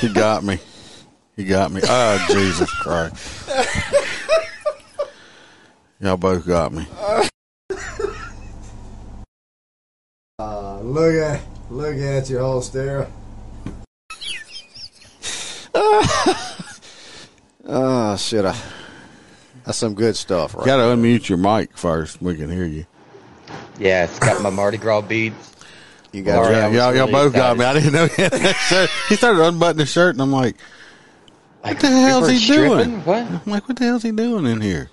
He got me. He got me. Oh, Jesus Christ. Y'all both got me. Uh, look at look at you, Holster. Ah, shit. I, that's some good stuff, right? Got to unmute your mic first. We can hear you. Yeah, it's got my Mardi Gras beads. You got Sorry, Yeah, I y'all, y'all really both got me. I didn't know he had that shirt. He started unbuttoning his shirt, and I'm like, Like, what the hell's he people are doing? What? I'm like, what the hell's he doing in here?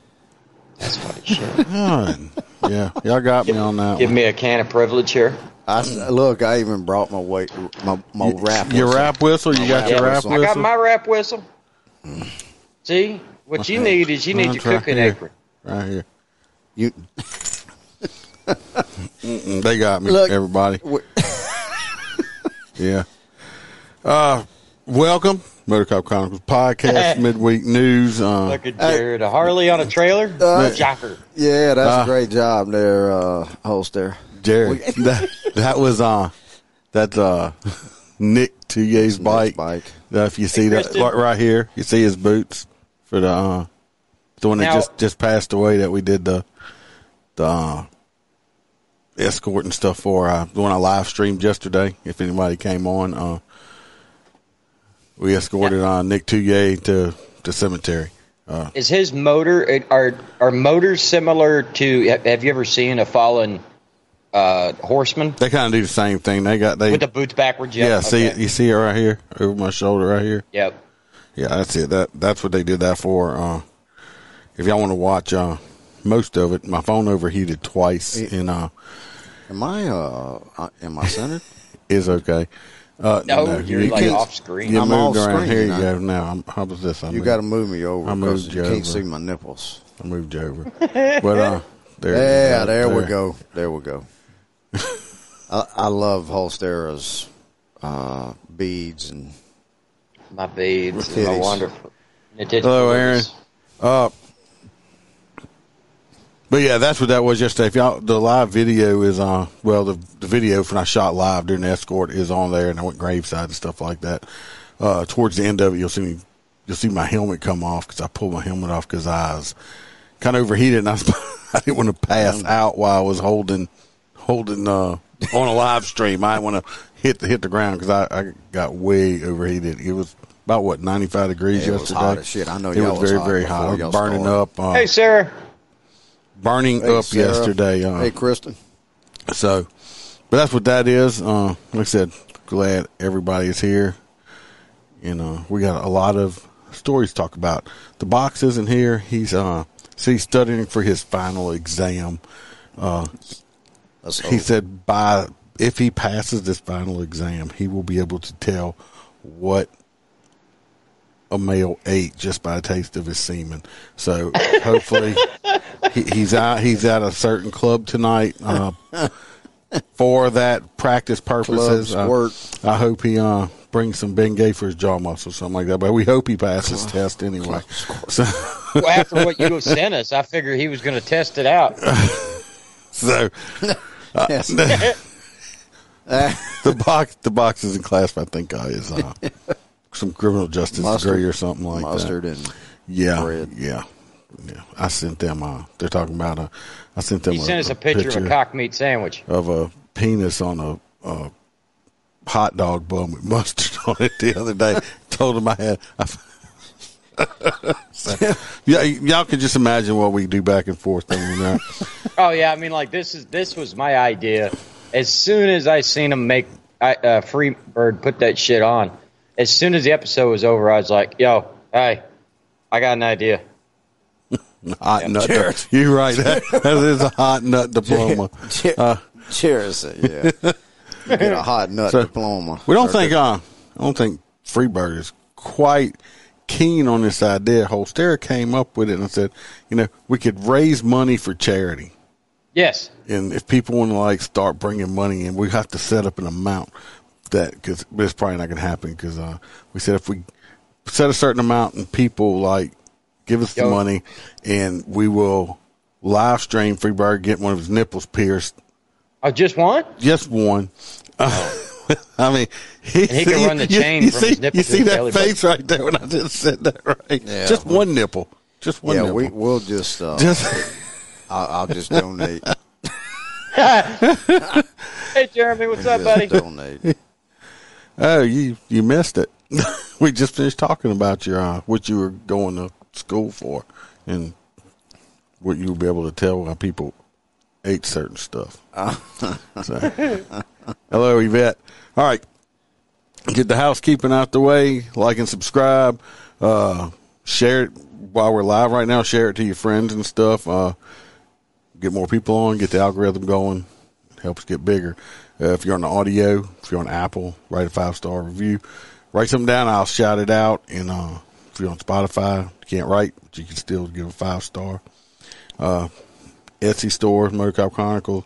That's funny shit. God. yeah, y'all got me on that Give one. me a can of privilege here. I s- look. I even brought my weight, my my rap. Your whistle. rap whistle? You got rap your rap whistle. I got my rap whistle. See, what you need is you need Mine's your cooking here. apron. Right here. You They got me, Look. everybody. Yeah. Uh, welcome, Motor Cop Chronicles podcast, midweek news. Uh, Look at Jared, a Harley on a trailer. Uh, Jocker. yeah, that's Ah. a great job there, uh, Holster. Jared, that, that was uh, that's uh, Nick Tuyer's bike. bike. Uh, if you see that Kristen. right, right here, you see his boots for the uh, the one that just just passed away that we did the the uh, escort and stuff for. Uh, the one I live streamed yesterday. If anybody came on, uh, we escorted uh, Nick Tuyer to the cemetery. Uh, Is his motor are are motors similar to? Have you ever seen a fallen uh, horseman they kind of do the same thing. They got they with the boots backwards? yeah. Yep. See okay. you see it right here over my shoulder right here. Yep. Yeah, that's it. That that's what they did that for. Uh, if y'all want to watch uh, most of it, my phone overheated twice, and uh, Am I uh, uh, am I centered? is okay. Uh, No, you're you like can't- off screen. You I'm moved off around. screen, Here you huh? go. Now, I'm, how was this? I You moved- got to move me over I moved you you can't see my nipples. I moved you over, but uh, there. Yeah, you there we go. There we go. I, I love Holstera's uh, beads and My beads, Titties. my wonderful. Hello, Aaron. Uh, but yeah, that's what that was yesterday. If y'all, the live video is uh, well, the the video when I shot live during the escort is on there, and I went graveside and stuff like that. Uh, towards the end of it, you'll see me, you'll see my helmet come off because I pulled my helmet off because I was kind of overheated, and I, was, I didn't want to pass out while I was holding holding uh, on a live stream. I didn't want to hit the hit the ground because I, I got way overheated. It was about what ninety five degrees It was yesterday. hot as shit. I know it y'all was was very hot very hot. y'all burning started. up, uh, Hey, Sarah. Burning Hey, up Sarah. yesterday. Uh, Hey, Kristen. so, but that's what that is. Uh, like I said, glad everybody is here. You know, we got a lot of stories to talk about. The box isn't here. He's uh, so he's studying for his final exam. Let's He said by if he passes this final exam, he will be able to tell what a male ate just by a taste of his semen. So hopefully he, he's out. He's at a certain club tonight uh, for that practice purposes. Club Uh, squirt. I hope he uh, brings some Bengay for his jaw muscle, something like that. But we hope he passes test anyway. So, Well, after what you have sent us, I figured he was going to test it out. so Yes. the box the box isn't classified. I think uh, is uh, some criminal justice Mustard. degree or something like mustard that. Mustard and Yeah, bread. yeah, yeah. I sent them. Uh, they're talking about a. I sent them. He sent us a picture, of a cock meat sandwich. of a penis on a, a hot dog bun with mustard on it the other day. Told him I had. I, so, yeah, y'all can just imagine what we do back and forth on that. Oh yeah, I mean, like this is this was my idea. As soon as I seen him make I, uh, Freebird put that shit on, as soon as the episode was over, I was like, "Yo, hey, I got an idea." Hot nut. You're right. That, that is a hot nut diploma. Cheer- Uh, cheers. Yeah. Get a hot nut So, diploma. We don't Or think. di- Uh, I don't think Freebird is quite keen on this idea. Holstera came up with it and said, you know, we could raise money for charity. Yes. And if people want to like start bringing money in, we have to set up an amount that because but it's probably not going to happen because uh, we said if we set a certain amount and people like give us the money and we will live stream Freebird get one of his nipples pierced, Oh, just one? just one. I mean, he, he can run the you, chain you from see, his nipple You see his that belly face right there when I just said that right? Yeah. Just one nipple. Just one yeah, nipple. we we'll just uh, just I'll, I'll just donate. Hey, Jeremy, what's up, buddy? Donate. Oh, you you missed it. we just finished talking about your uh, what you were going to school for, and what you would be able to tell why people ate certain stuff. So, hello, Yvette. All right, get the housekeeping out the way. Like and subscribe. Uh, share it while we're live right now. Share it to your friends and stuff. Uh, get more people on. Get the algorithm going. Helps get bigger. Uh, if you're on the audio, if you're on Apple, write a five star review. Write something down. I'll shout it out. And uh, if you're on Spotify, you can't write, but you can still give a five star. Uh, Etsy store, Motor Cop Chronicles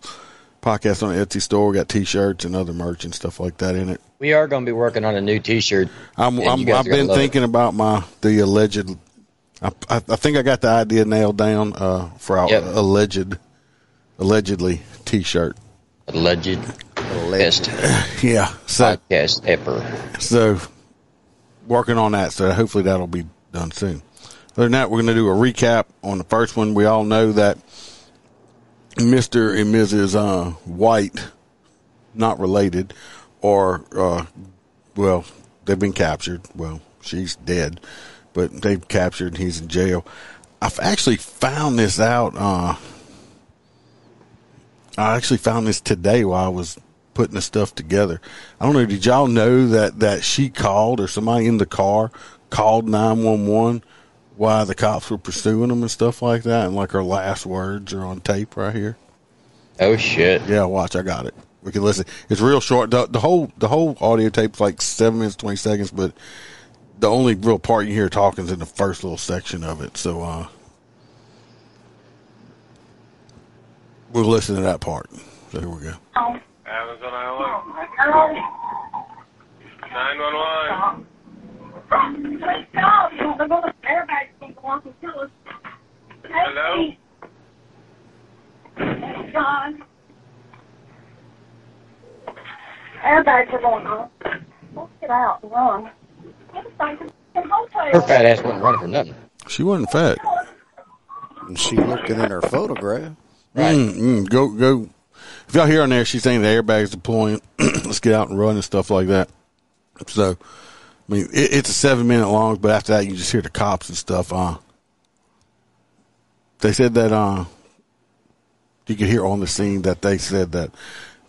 podcast on the Etsy store. We got T-shirts and other merch and stuff like that in it. We are going to be working on a new T-shirt. I'm, I'm, I've been love it. thinking about my the alleged. I, I, I think I got the idea nailed down uh, for our Yep. alleged, allegedly T-shirt. Alleged best Yeah. So podcast ever. so working on that. So hopefully that'll be done soon. Other than that, we're going to do a recap on the first one. We all know that Mr. and Mrs. Uh, White, not related, or, uh, well, they've been captured. Well, she's dead, but they've captured. And he's in jail. I've actually found this out. Uh, I actually found this today while I was putting the stuff together. I don't know. Did y'all know that that she called or somebody in the car called nine one one while the cops were pursuing them and stuff like that? And like her last words are on tape right here. Oh shit! Yeah, watch. I got it. We can listen. It's real short. The, the whole the whole audio tape's like seven minutes twenty seconds, but the only real part you hear talking is in the first little section of it. So uh, we'll listen to that part. So here we go. Amazon Island. 911. Please stop. They're going to airbags going to kill us. Hello? John. Airbags are going on. Let's get out and run. Get us back to the hotel. Her fat ass wasn't running for nothing. She wasn't fat. And she looking in her photograph. Right. Mm, mm, go go. If y'all hear on there, she's saying the airbags deploying. Let's get out and run and stuff like that. So, I mean, it, it's a seven minute long, but after that, you just hear the cops and stuff. Uh, they said that uh, you could hear on the scene that they said that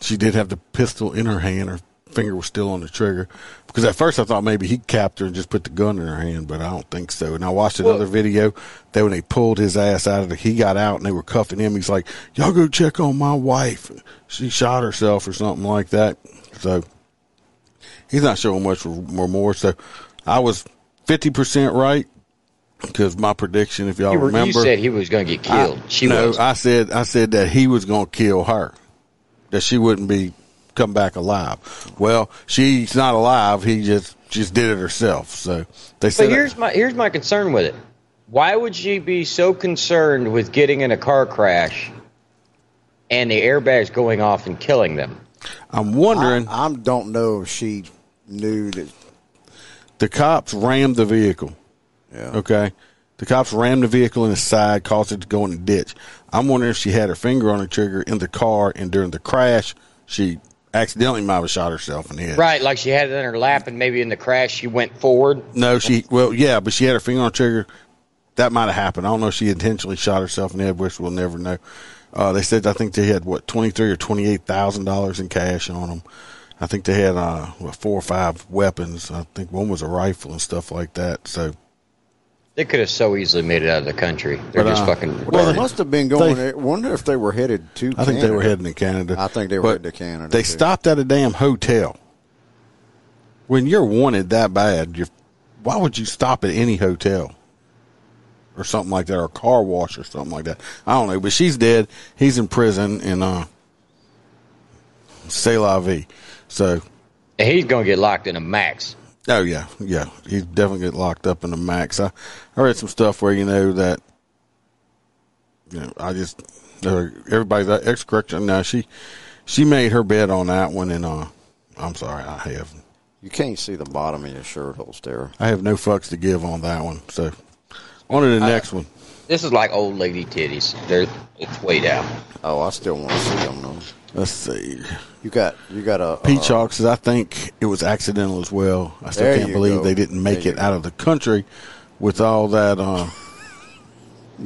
she did have the pistol in her hand. Her finger was still on the trigger. Because at first I thought maybe he capped her and just put the gun in her hand, but I don't think so. And I watched another Well- video that when they pulled his ass out of the, he got out and they were cuffing him. He's like, "Y'all go check on my wife. She shot herself or something like that." So he's not showing much remorse. So I was fifty percent right because my prediction, if y'all You, were, remember, you said he was going to get killed. I- she no, was. I said I said that he was going to kill her, that she wouldn't be come back alive. Well, she's not alive. He just just did it herself. So they said but here's my here's my concern with it. Why would she be so concerned with getting in a car crash and the airbags going off and killing them? I'm wondering. I, I don't know if she knew that. the cops rammed the vehicle. Yeah. Okay. The cops rammed the vehicle in the side, caused it to go in the ditch. I'm wondering if she had her finger on the trigger in the car, and during the crash, she accidentally might have shot herself in the head. Right, like she had it in her lap, and maybe in the crash she went forward. No, she well, yeah, but she had her finger on the trigger. That might have happened. I don't know if she intentionally shot herself in the head, which we'll never know. Uh, they said I think they had what twenty three or twenty eight thousand dollars in cash on them. I think they had uh, what, four or five weapons. I think one was a rifle and stuff like that. So They could have so easily made it out of the country. They're But, just uh, fucking. Well, they must have been going. They- there. Wonder if they were headed to. I think they were Canada. heading to Canada. I think they were But headed to Canada, They too. stopped at a damn hotel. when you're wanted that bad, you why would you stop at any hotel or something like that, or a car wash or something like that? I don't know, but she's dead. He's in prison in uh, C'est la vie. So, And he's gonna get locked in a max. Oh yeah, yeah, he's definitely get locked up in the max. I, I read some stuff where you know that, you know, I just uh, everybody that ex correction now she she made her bed on that one, and uh, I'm sorry, I have. You can't see the bottom of your shirt, Holster. I have no fucks to give on that one. So, on to the next one. This is like old lady titties. They're it's way down. Oh, I still want to see them though. Let's see. You got you got a Peach uh, Hawks, I think it was accidental as well. I still can't believe go. they didn't make There it out go. of the country with all that uh,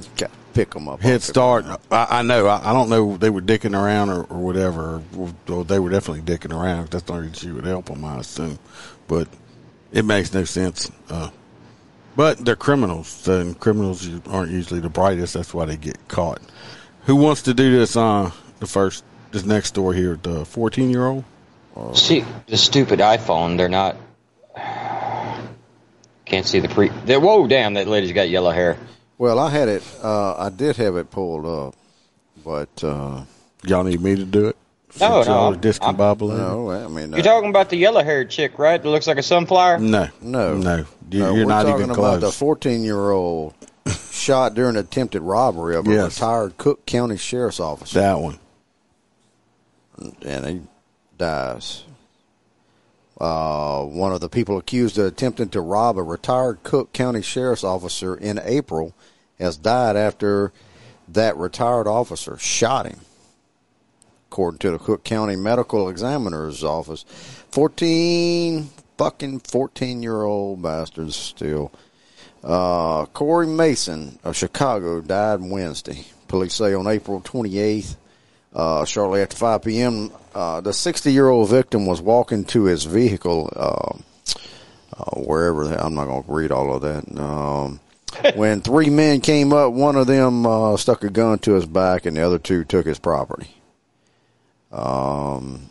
got pick them up. head start. I, I know. I, I don't know. They were dicking around or, or whatever. Or, or they were definitely dicking around. That's the only she would help them, I assume. But it makes no sense. Uh, but they're criminals, and criminals aren't usually the brightest. That's why they get caught. Who wants to do this? Uh, the first, this next story here, the fourteen-year-old. See the stupid iPhone. They're not. Can't see the pre. They're, whoa, damn! That lady's got yellow hair. Well, I had it. Uh, I did have it pulled up, but uh, Y'all need me to do it? No, Since no, y'all are I'm- discombobulated? no, I mean, You're uh, talking about the yellow haired chick, right? That looks like a sunflower. No, No. no. You, no, you're we're not talking even about the 14 year old shot during attempted robbery of a Yes. retired Cook County sheriff's officer, that one. And he dies. Uh, one of the people accused of attempting to rob a retired Cook County sheriff's officer in April has died after that retired officer shot him. According to the Cook County Medical Examiner's office, 14 fucking 14 year old bastards still. Uh, Corey Mason of Chicago died Wednesday. Police say on April 28th, uh, shortly after 5 p.m., uh, the 60 year old victim was walking to his vehicle, uh, uh, wherever, I'm not going to read all of that. Um, when three men came up, one of them uh, stuck a gun to his back, and the other two took his property. Um,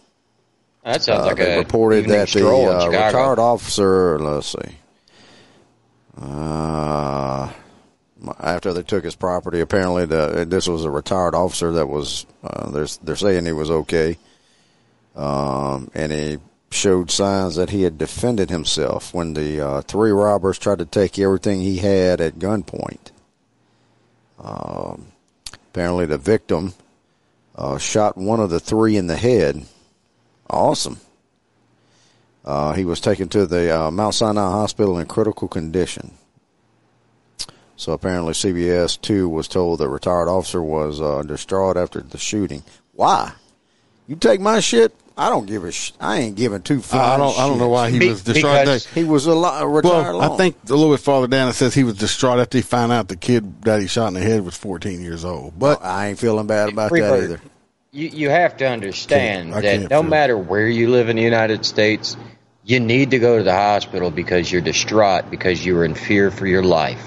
That sounds uh, like they a reported that the uh, retired officer, let's see, uh, after they took his property, apparently the this was a retired officer that was uh, they're they're saying he was okay, um, and he showed signs that he had defended himself when the uh, three robbers tried to take everything he had at gunpoint. Um, apparently, the victim uh, shot one of the three in the head. Awesome. Uh, he was taken to the uh, Mount Sinai Hospital in critical condition. So apparently, CBS two was told the retired officer was uh, distraught after the shooting. Why? You take my shit. I don't give a. Sh- I ain't giving two. I don't. I don't know why he Be- was distraught. because- He was a li- retired. well, I think a little bit farther down it says he was distraught after he found out the kid that he shot in the head was 14 years old. But I ain't feeling bad about Free that either. You you have to understand I that no feel- matter where you live in the United States, you need to go to the hospital because you're distraught because you were in fear for your life.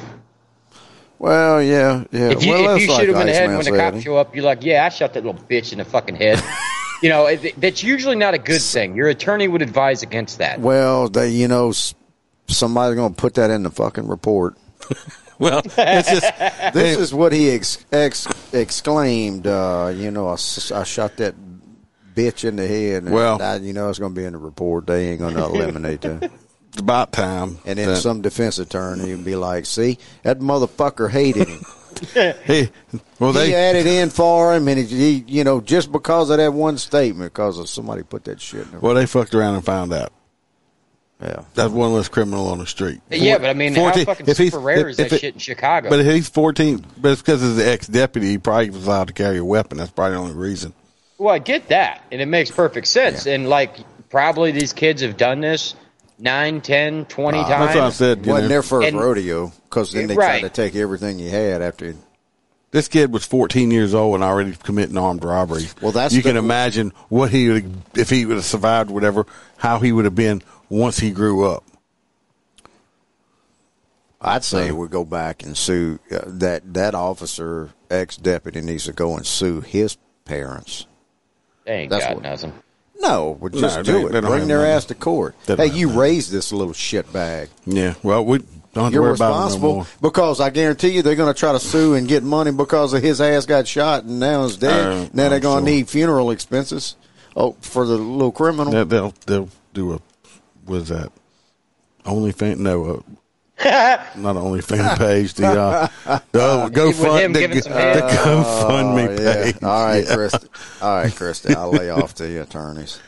Well, yeah, yeah. If you, well, if that's you like shoot him in the head when the cops show up, you're like, yeah, I shot that little bitch in the fucking head. you know, it, that's usually not a good thing. Your attorney would advise against that. Well, they, you know, somebody's going to put that in the fucking report. well, it's just This is what he ex- ex- exclaimed. Uh, you know, I shot that bitch in the head. And Well- I, you know, it's going to be in the report. They ain't going to eliminate that. It's about time. And then that- some defense attorney would be like, "See, that motherfucker hated him. Hey, well, he they had it in for him, and he, he, you know, just because of that one statement, because of somebody put that shit in there. well they fucked around and found out. Yeah, That's one less criminal on the street. yeah, but I mean, 14 how fucking if super rare if- is that it- shit in Chicago? But if he's 14, but it's because he's an ex deputy. He probably was allowed to carry a weapon. That's probably the only reason. Well, I get that, and it makes perfect sense. And like, probably these kids have done this nine, ten, twenty Uh, times. That's what I said. You wasn't know. their first And- rodeo because then they Right. tried to take everything he had after. This kid was 14 years old and already committing armed robbery. Well, that's you the- can imagine what he would if he would have survived whatever, how he would have been once he grew up. I'd say we go back and sue uh, that that officer, ex deputy, needs to go and sue his parents. they ain't That's got what- nothing. No, but just No, do it. Bring their money. ass to court. They Hey, you money. raised this little shit bag. Yeah. Well, we don't You're worry about it no responsible more. because I guarantee you they're going to try to sue and get money because of his ass got shot and now he's dead. Uh, now they're going to sure. need funeral expenses. Oh, for the little criminal. They'll they'll, they'll do a was that only fan? No, not only fan page. The uh, the go With him fund the, the head. GoFundMe Oh, yeah. page. All right, Yeah. Christy. All right, Christy. I'll lay off the attorneys.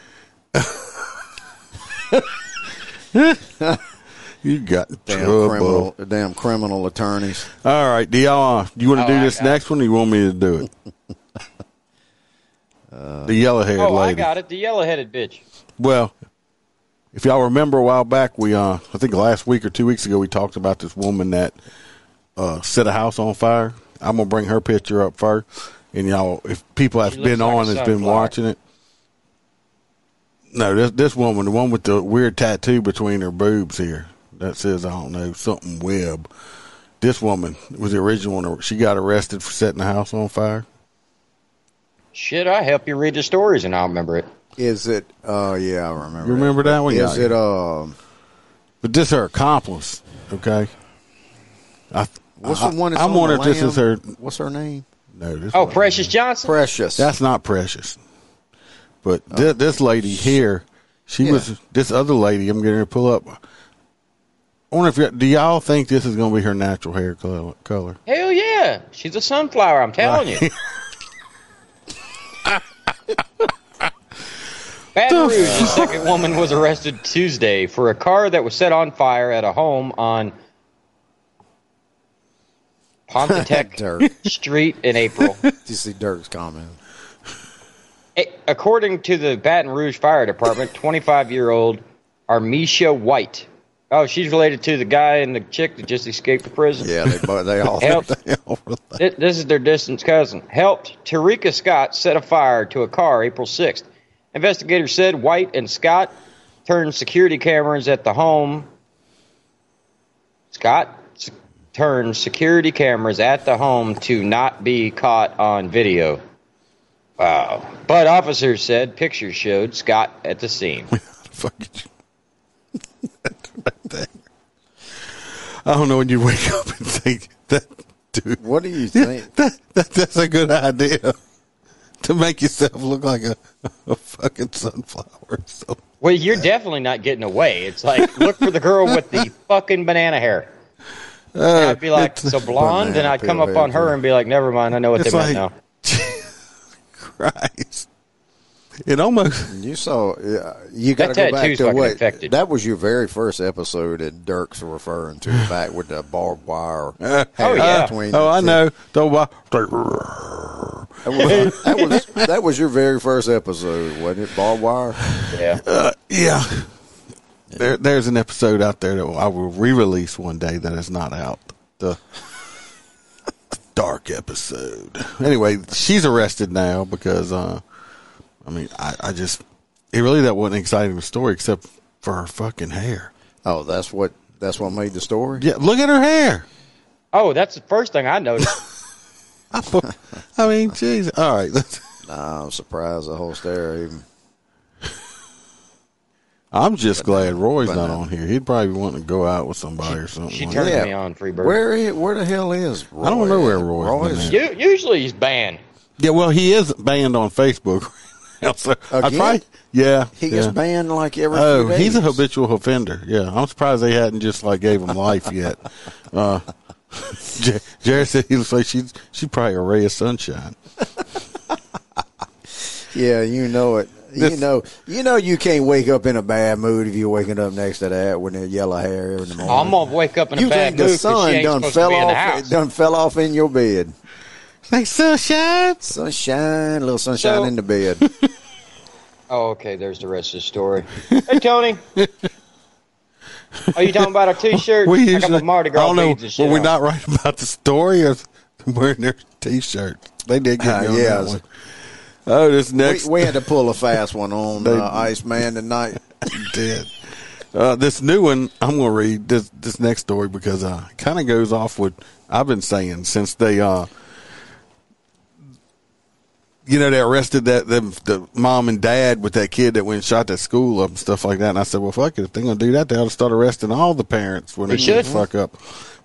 You got Damn trouble. criminal, damn criminal attorneys. All right, do y'all? Uh, you want to Oh, do I this got next one, or you want me to do it? the yellow haired Oh, I lady. got it. The yellow-headed bitch. Well, if y'all remember a while back, we uh, I think last week or two weeks ago, we talked about this woman that uh, set a house on fire. I'm gonna bring her picture up first, and y'all, if people have She been like on, has been watching it. No, this this woman, the one with the weird tattoo between her boobs here, that says I don't know something web. This woman was the original one. She got arrested for setting the house on fire. Shit, I help you read the stories and I'll remember it. Is it? Oh, yeah, I remember. You remember that one? Is Yeah. it? Um, But this her accomplice, okay? I, what's I, the one? That's I'm on wondering if this is her. What's her name? No, this Oh, one- Precious Johnson. Precious. That's not precious. But thi- this lady here, she Yeah. was this other lady. I'm going to pull up. I wonder if y- do y'all think this is going to be her natural hair color? color? Hell yeah, she's a sunflower. I'm telling you. Baton Rouge, the second woman was arrested Tuesday for a car that was set on fire at a home on Pontefract Street in April. Did you see Dirk's comment? According to the Baton Rouge Fire Department, 25 year old Armisha White. Oh, she's related to the guy and the chick that just escaped the prison. Yeah, they they all. Helped. Thi- This is their distant cousin. Helped Tarika Scott set a fire to a car April 6th. Investigators said White and Scott turned security cameras at the home. Scott s- turned security cameras at the home to not be caught on video. Wow. But officers said pictures showed Scott at the scene. Fuck it. Right there. I don't know when you wake up and think that, dude. What do you think? That, that that's a good idea to make yourself look like a, a fucking sunflower. So Well, you're definitely not getting away. It's like, look for the girl with the fucking banana hair. And I'd be uh, like, it's- so blonde, and I'd come up on her and be like, never mind, I know what they like, meant now. Christ. It almost You saw. You got to That go back to fucking what infected. that was your very first episode that Dirk's referring to, back with the barbed wire. Uh, hair yeah. between Oh, I two. know. Don't That was, that was that was your very first episode, wasn't it? Barbed wire. Yeah. Yeah. There, there's an episode out there that I will re-release one day that is not out. The dark episode. Anyway, she's arrested now because, uh, I mean, I, I just, it really that wasn't an exciting story except for her fucking hair. Oh, that's what that's what made the story. Yeah, look at her hair. Oh, that's the first thing I noticed. I, I mean, jeez. All right, let's. Nah, I'm surprised the whole story. Even, I'm just glad Roy's not on here. He'd probably want to go out with somebody or something. She like turned Yeah. me on, Freebird. where where the hell is? Roy I don't know where at? Roy's Roy's. been at. U- usually he's banned. Yeah, well, he is banned on Facebook. Right now, so I Again? probably, yeah, He gets banned like every. Oh, few he's a habitual offender. Yeah, I'm surprised they hadn't just like gave him life yet. Uh, J- Jared said he looks like she's she's probably a ray of sunshine. Yeah, you know it. You This- know, you know, you can't wake up in a bad mood if you're waking up next to that with that yellow hair in the morning. I'm gonna wake up in a bad mood the 'cause sun she ain't done fell to the off? house. Done fell off in your bed. Like sunshine. Sunshine, a little sunshine So- in the bed. Oh, okay. There's the rest of the story. Hey, Tony. Are you talking about our T-shirt? We I got usually, my Mardi I don't know. beads Were we on. not right about the story of wearing their t-shirts? They did get me Uh, on that one. Oh, this we, next we had to pull a fast one on They- uh, Iceman tonight. did. Uh, this new one, I'm going to read this this next story because uh, it kind of goes off what I've been saying since they uh, you know, they arrested that the, the mom and dad with that kid that went and shot that school up and stuff like that. And I said, well, fuck it. If they're going to do that, they ought to start arresting all the parents when they, They should. fuck up.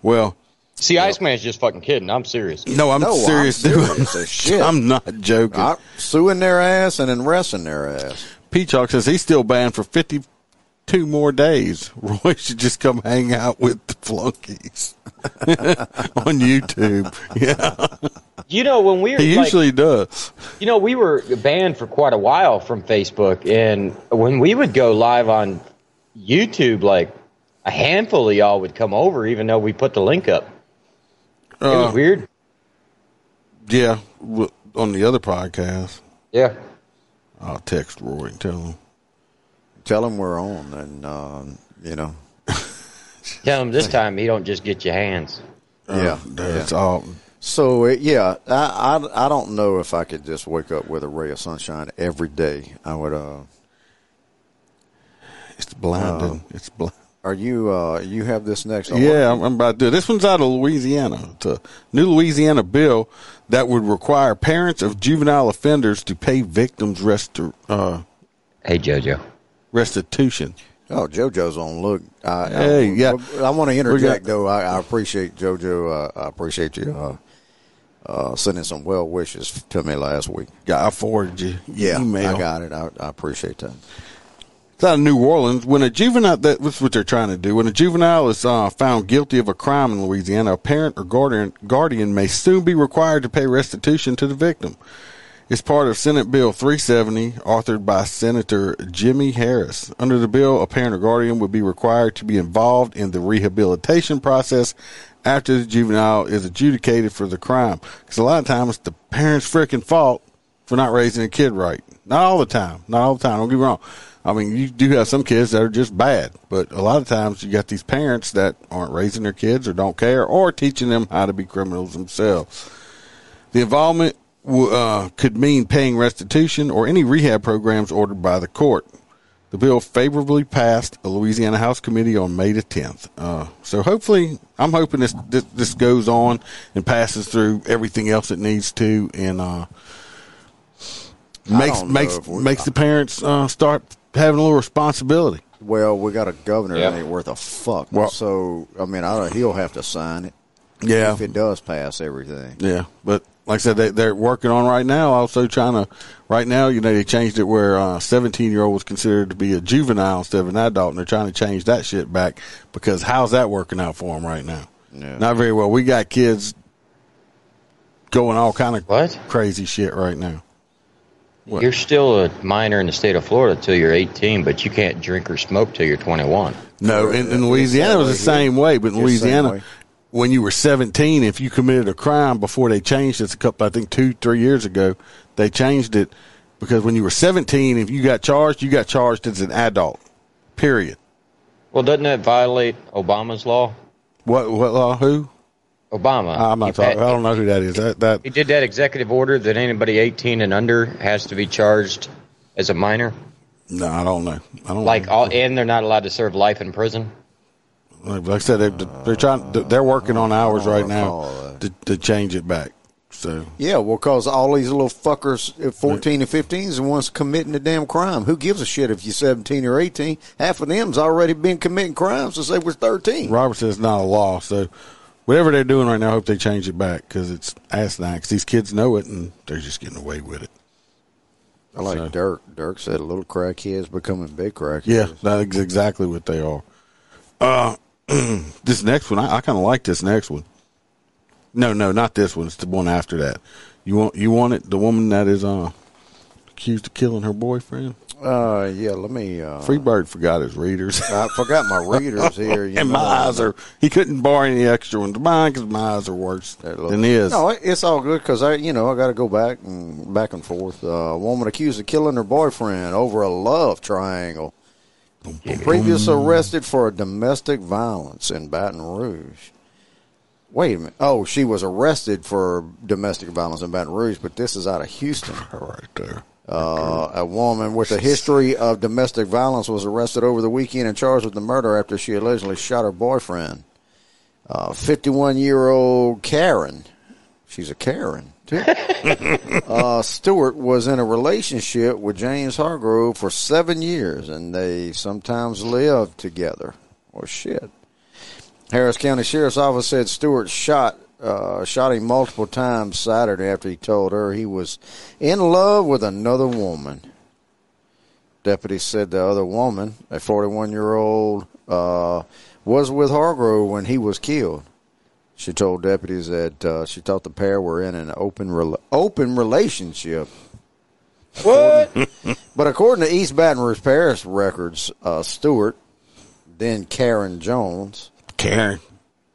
Well, See, Iceman's just fucking kidding. I'm serious. no, I'm No, I'm serious. dude. shit. I'm not joking. I, suing their ass and then arresting their ass. Peacock says he's still banned for 52 more days. Roy should just come hang out with the flunkies on YouTube. Yeah, You know, when we were he like, usually does. You know, we were banned for quite a while from Facebook, and when we would go live on YouTube, like a handful of y'all would come over, even though we put the link up. It was Uh, weird. Yeah, on the other podcast, Yeah. I'll text Roy and tell him. Tell him we're on, and um, you know, Tell him this time he don't just get your hands. yeah, Uh, that's yeah. all. So uh, yeah, I, I I don't know if I could just wake up with a ray of sunshine every day. I would. uh It's blinding. it's blind. Are you uh you have this next? Yeah, I'm, I'm about to do it. This one's out of Louisiana. It's a new Louisiana bill that would require parents of juvenile offenders to pay victims restor, uh, Hey, JoJo. restitution. Oh, JoJo's on. Look, I, Hey, I, yeah. I want to interject got- though. I, I appreciate JoJo. Uh, I appreciate you uh, uh, sending some well wishes to me last week. Yeah, I forwarded you. Yeah, email. I got it. I, I appreciate that. It's out of New Orleans. When a juvenile, that, that's what they're trying to do. When a juvenile is uh, found guilty of a crime in Louisiana, a parent or guardian, guardian may soon be required to pay restitution to the victim. It's part of Senate Bill 370, authored by Senator Jimmy Harris. Under the bill, a parent or guardian would be required to be involved in the rehabilitation process after the juvenile is adjudicated for the crime. Because a lot of times the parent's freaking fault for not raising a kid right. Not all the time. Not all the time. Don't get me wrong. I mean, you do have some kids that are just bad, but a lot of times you got these parents that aren't raising their kids or don't care or teaching them how to be criminals themselves. The involvement uh, could mean paying restitution or any rehab programs ordered by the court. The bill favorably passed a Louisiana House Committee on May the 10th. Uh, so hopefully, I'm hoping this, this this goes on and passes through everything else it needs to, and uh, makes makes makes the parents uh, start having a little responsibility. Well, we got a governor Yeah. that ain't worth a fuck. Well- so I mean, I, he'll have to sign it Yeah, if it does pass everything. Yeah, but like I said, they, they're working on right now. Also trying to right now, you know, they changed it where uh, seventeen year old was considered to be a juvenile instead of an adult, and they're trying to change that shit back because how's that working out for them right now? Yeah. Not very well. We got kids going all kind of What? crazy shit right now. What? You're still a minor in the state of Florida till you're 18, but you can't drink or smoke till you're 21. No, in, in Louisiana it was the that way here. same way, but in It's the same Louisiana, way. When you were 17, if you committed a crime before they changed it, a couple, I think two, three years ago, they changed it because when you were 17, if you got charged, you got charged as an adult. Period. Well, doesn't that violate Obama's law? What? What law? Who? Obama. I'm he not talking. I don't know who that is. That that He did that executive order that anybody 18 and under has to be charged as a minor. no, I don't know. I don't Like know. all, and they're not allowed to serve life in prison. Like I said, they, they're trying. They're working on hours right now to, to change it back. So Yeah, well, because all these little fuckers at 14 and 15 is the ones committing the damn crime. Who gives a shit if you're 17 or 18? Half of them's already been committing crimes since they was 13. Robert says it's not a law. So whatever they're doing right now, I hope they change it back because it's asinine. Cause these kids know it and they're just getting away with it. I like So- Dirk. Dirk said little crackheads becoming big crackheads. Yeah, that's exactly what they are. Uh, this next one, I, I kind of like this next one. No, no, not this one. It's the one after that. You want you want it? The woman that is uh accused of killing her boyfriend. Uh, yeah, let me. Uh, Freebird forgot his readers. I forgot my readers here. And know. my eyes are. He couldn't borrow any extra ones of mine because my eyes are worse than his. No, it's all good because I, you know, I got to go back and back and forth. Uh, a woman accused of killing her boyfriend over a love triangle. Previous arrested for domestic violence in Baton Rouge. Wait a minute. Oh, she was arrested for domestic violence in Baton Rouge, but this is out of Houston. right there. Uh, a woman with a history of domestic violence was arrested over the weekend and charged with the murder after she allegedly shot her boyfriend. 51 year old Karen, she's a Karen, uh, Stewart was in a relationship with James Hargrove for seven years, and they sometimes lived together. Well, shit. Harris County Sheriff's Office said Stewart shot uh, shot him multiple times Saturday after he told her he was in love with another woman. Deputies said the other woman, a 41 year old, uh, was with Hargrove when he was killed. She told deputies that uh, she thought the pair were in an open rela- open relationship. What? But according to East Baton Rouge Parish records, uh, Stewart, then Karen Jones, Karen.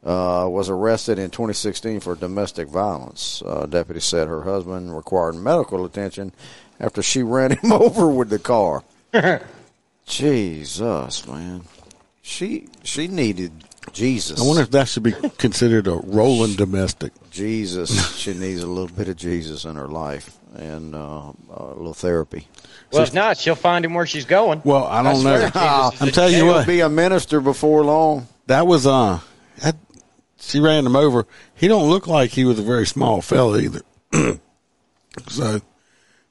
uh, was arrested in 2016 for domestic violence. Uh, deputies said her husband required medical attention after she ran him over with the car. Jesus, man, she she needed Jesus. I wonder if that should be considered a rolling domestic. Jesus. she needs a little bit of Jesus in her life and uh, a little therapy. Well, if not, she'll find him where she's going. Well, I don't swear know. Jesus is I'm telling you He'll what, be a minister before long. that was uh, that, she ran him over. He don't look like he was a very small fella either. so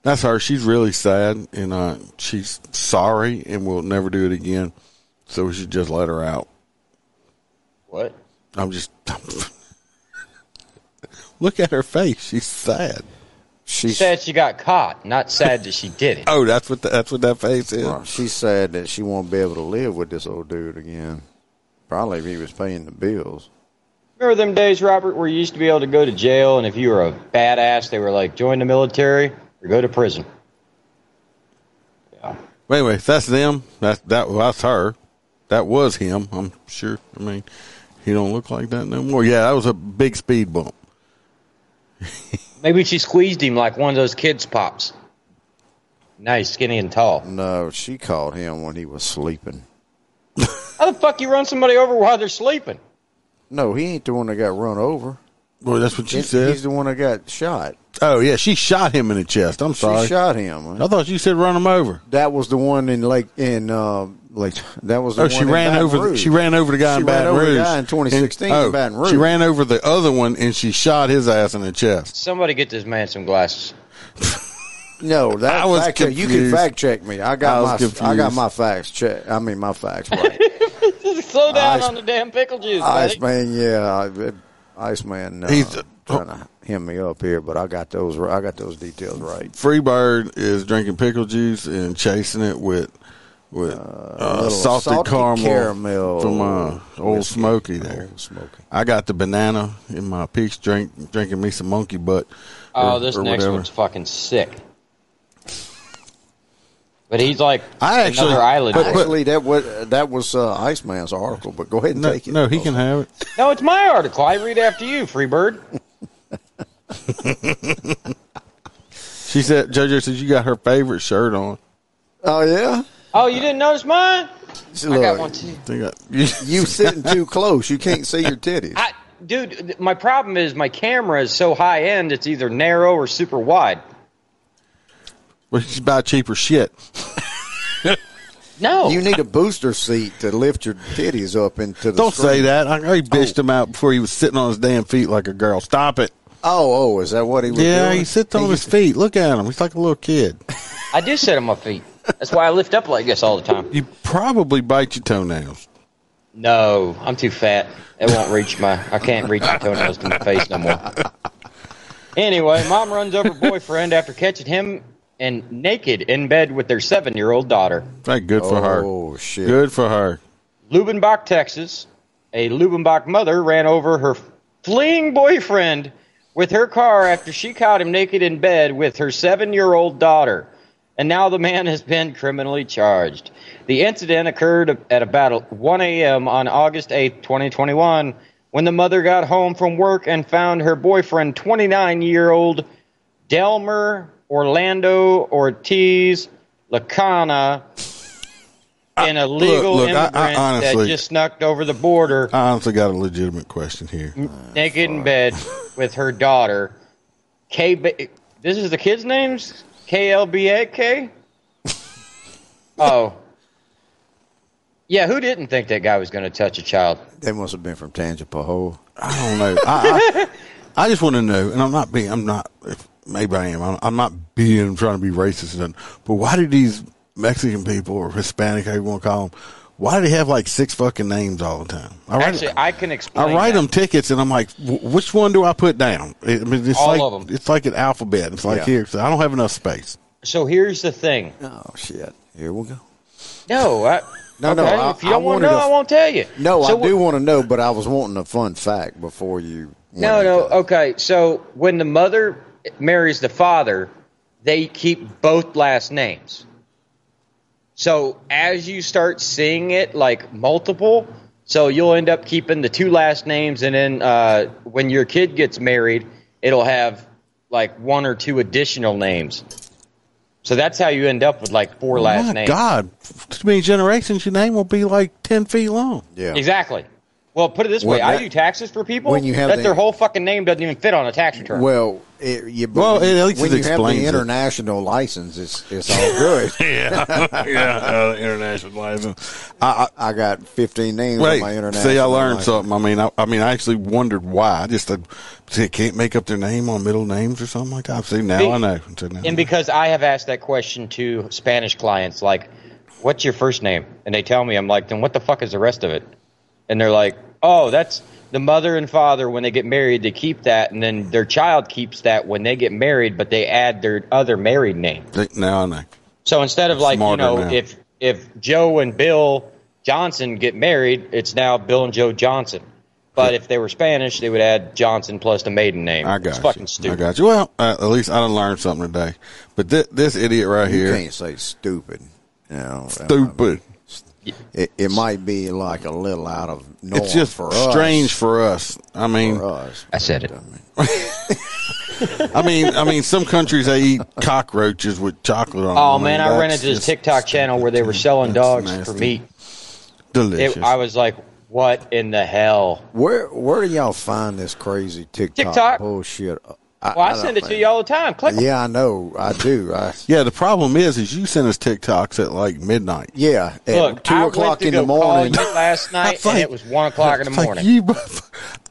that's her. She's really sad and uh, she's sorry and will never do it again. So we should just let her out. What? I'm just look at her face. She's sad. She She said she got caught, not sad that she did it. Oh, that's what the, that's what that face is. Well, she said that she won't be able to live with this old dude again. Probably if he was paying the bills. Remember them days, Robert, where you used to be able to go to jail, and if you were a badass, they were like, join the military or go to prison. Yeah. Wait, wait, if that's them. That that well, that's her. That was him. I'm sure. I mean, he don't look like that no more. Yeah, that was a big speed bump. Maybe she squeezed him like one of those kids' pops. Nice, skinny, and tall. No, she called him when he was sleeping. How the fuck you run somebody over while they're sleeping? No, he ain't the one that got run over. Boy, that's what she He's, said. he's the one that got shot. Oh yeah, she shot him in the chest. I'm sorry. She shot him. I thought you said run him over. That was the one in Lake in uh, Lake. That was the Oh, one she in ran Baton over. The, Rouge. she ran over the guy She in ran Baton over the Rouge guy in 2016 And- in oh, Baton Rouge. She ran over the other one and she shot his ass in the chest. Somebody get this man some glasses. No, that I was fact you can fact check me. I got I was my I got my facts check. I mean my facts right. Slow down Ice- on the damn pickle juice, buddy. Iceman, yeah, I- Iceman. Uh, He's a- trying to hem me up here, but I got those. I got those details right. Freebird is drinking pickle juice and chasing it with with uh, little salted, salty caramel, caramel from uh, Old whiskey. Smoky there. Old Smoky. I got the banana in my peach drink, drinking me some monkey butt. Oh, or- this or next whatever. one's fucking sick. But he's like I actually- another island. but- boy. Actually, that was that was uh, Iceman's article. But go ahead and No, take it. no, he can have it. no, it's my article. I read after you, Freebird. She said, JoJo said you got her favorite shirt on. Oh yeah. Oh, you didn't notice mine? I got Look, one too. I think I- you, You sitting too close. You can't see your titties. I, dude, my problem is my camera is so high end. It's either narrow or super wide. well, you should buy cheaper shit. No, You need a booster seat to lift your titties up into the. Don't screen. say that. I I bitched oh. him out before he was sitting on his damn feet like a girl. Stop it. Oh, oh, is that what he was Yeah, doing? he sits on his feet. Look at him. He's like a little kid. I do sit on my feet. That's why I lift up like this all the time. You probably bite your toenails. No, I'm too fat. It won't reach my. I can't reach my toenails to my face no more. Anyway, mom runs over boyfriend after catching him and naked in bed with their seven-year-old daughter. Hey, good for her. Oh shit! Good for her. Lubenbach, Texas. A Lubenbach mother ran over her fleeing boyfriend with her car after she caught him naked in bed with her seven year old daughter. And now the man has been criminally charged. The incident occurred at about 1 a.m. on August 8, 2021, when the mother got home from work and found her boyfriend, 29 year old Delmer Orlando Ortiz Lacana, an illegal look, I- I immigrant that just snuck over the border I honestly got a legitimate question here. naked in bed with her daughter. K. This is the kids' names. K L B A K. Oh. Yeah, who didn't think that guy was going to touch a child? They must have been from Tangipahoa. I don't know. I, I just want to know, and I'm not being, I'm not, if, maybe I am, I'm, I'm not being, trying to be racist, and- but why do these Mexican people or Hispanic, however you want to call them, why do they have like six fucking names all the time? I write, Actually, I can explain. I write that. them tickets, and I'm like, "Wh- which one do I put down? I mean, it's All like of 'em. it's like an alphabet. It's like Yeah. here, so I don't have enough space. So here's the thing. Oh shit! Here we go. No, I, No, no, I- if you don't want to know, a- I won't tell you. No, So I do want to know, but I was wanting a fun fact before you. No, no. into- Okay, so when the mother marries the father, they keep both last names. So as you start seeing it like multiple, so you'll end up keeping the two last names, and then uh, when your kid gets married, it'll have like one or two additional names. So that's how you end up with like four last My names. God, too many generations, your name will be like ten feet long. Yeah. Exactly. Well, put it this Well, way: I do taxes for people when you have that the- their whole fucking name doesn't even fit on a tax return. Well, it, you, Well, when, at least when it you have explains the it. international license, it's it's all good. yeah, yeah, uh, international license. I, I got 15 names I, on my international. see, I learned license. something. I mean, I, I mean, I actually wondered why. I just said, see, can't make up their name on middle names or something like that. See, now Be- I know. So now I know. And because I have asked that question to Spanish clients, like, "What's your first name?" and they tell me, I'm like, "Then what the fuck is the rest of it?" And they're like, "Oh, that's the mother and father when they get married. They keep that, and then their child keeps that when they get married, but they add their other married name. Now I know. So instead of like, you know, now. if if Joe and Bill Johnson get married, it's now Bill and Joe Johnson. But if they were Spanish, they would add Johnson plus the maiden name. I got it's you. fucking I got you. Well, uh, at least I done learned something today. But thi- this idiot right You here, can't say stupid. You know, stupid. It, it might be like a little out of norm It's just for us. strange for us. I mean, us. I said it. I mean, I mean, I mean, some countries they eat cockroaches with chocolate on. Them. Oh them. man, I That's ran into this TikTok channel where they were selling That's dogs for meat. Delicious. It, I was like, "What in the hell?" Where where do y'all find this crazy TikTok, TikTok? bullshit? Well, I, send it to you all the time. Click. 'em. Yeah, I know. I do. I, yeah, the problem is, is you send us TikToks at like midnight. yeah, at Look, two I o'clock went to in go the morning. Call you last night, It's like- and it was one o'clock in the morning. you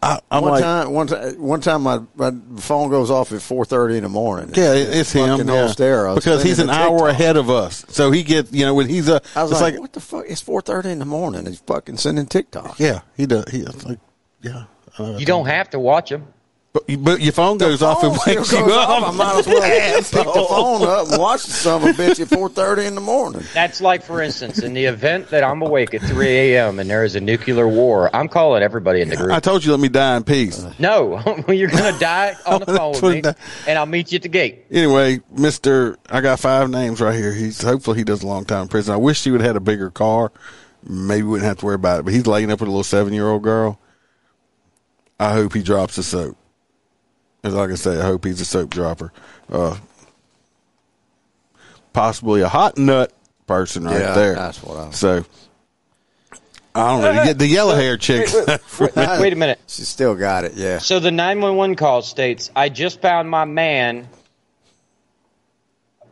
I, I'm one like, time, one time, one time, my, my phone goes off at four thirty in the morning. yeah, it- it's him. fucking Yeah. Because he's an hour ahead of us, so he gets you know when he's a. I was it's like, like, what the fuck? It's four thirty in the morning. He's fucking sending TikTok. yeah, he does. He it's like, yeah. I know You don't have to watch them. But, but your phone goes off and wakes you goes off. up. I might as well pick the phone up and watch the son of a bitch at four thirty in the morning. That's like, for instance, in the event that I'm awake at 3 a.m. and there is a nuclear war, I'm calling everybody in the group. I told you, let me die in peace. No, you're gonna die on the phone with me, and I'll meet you at the gate. Anyway, Mister, I got five names right here. He's hopefully he does a long time in prison. I wish he would have had a bigger car. Maybe we wouldn't have to worry about it. But he's laying up with a little seven year old girl. I hope he drops the soap. As like I say, I hope he's a soap dropper. Uh, possibly a hot nut person right Yeah, there. that's what I- So I don't know. You get the yellow hair chick. Wait, wait, wait a minute. She still got it. Yeah. So the 911 call states, I just found my man,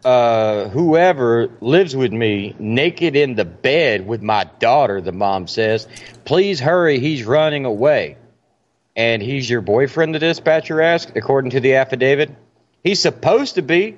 uh, whoever lives with me, naked in the bed with my daughter, the mom says. Please hurry, he's running away. And he's your boyfriend, the dispatcher asked, according to the affidavit. He's supposed to be,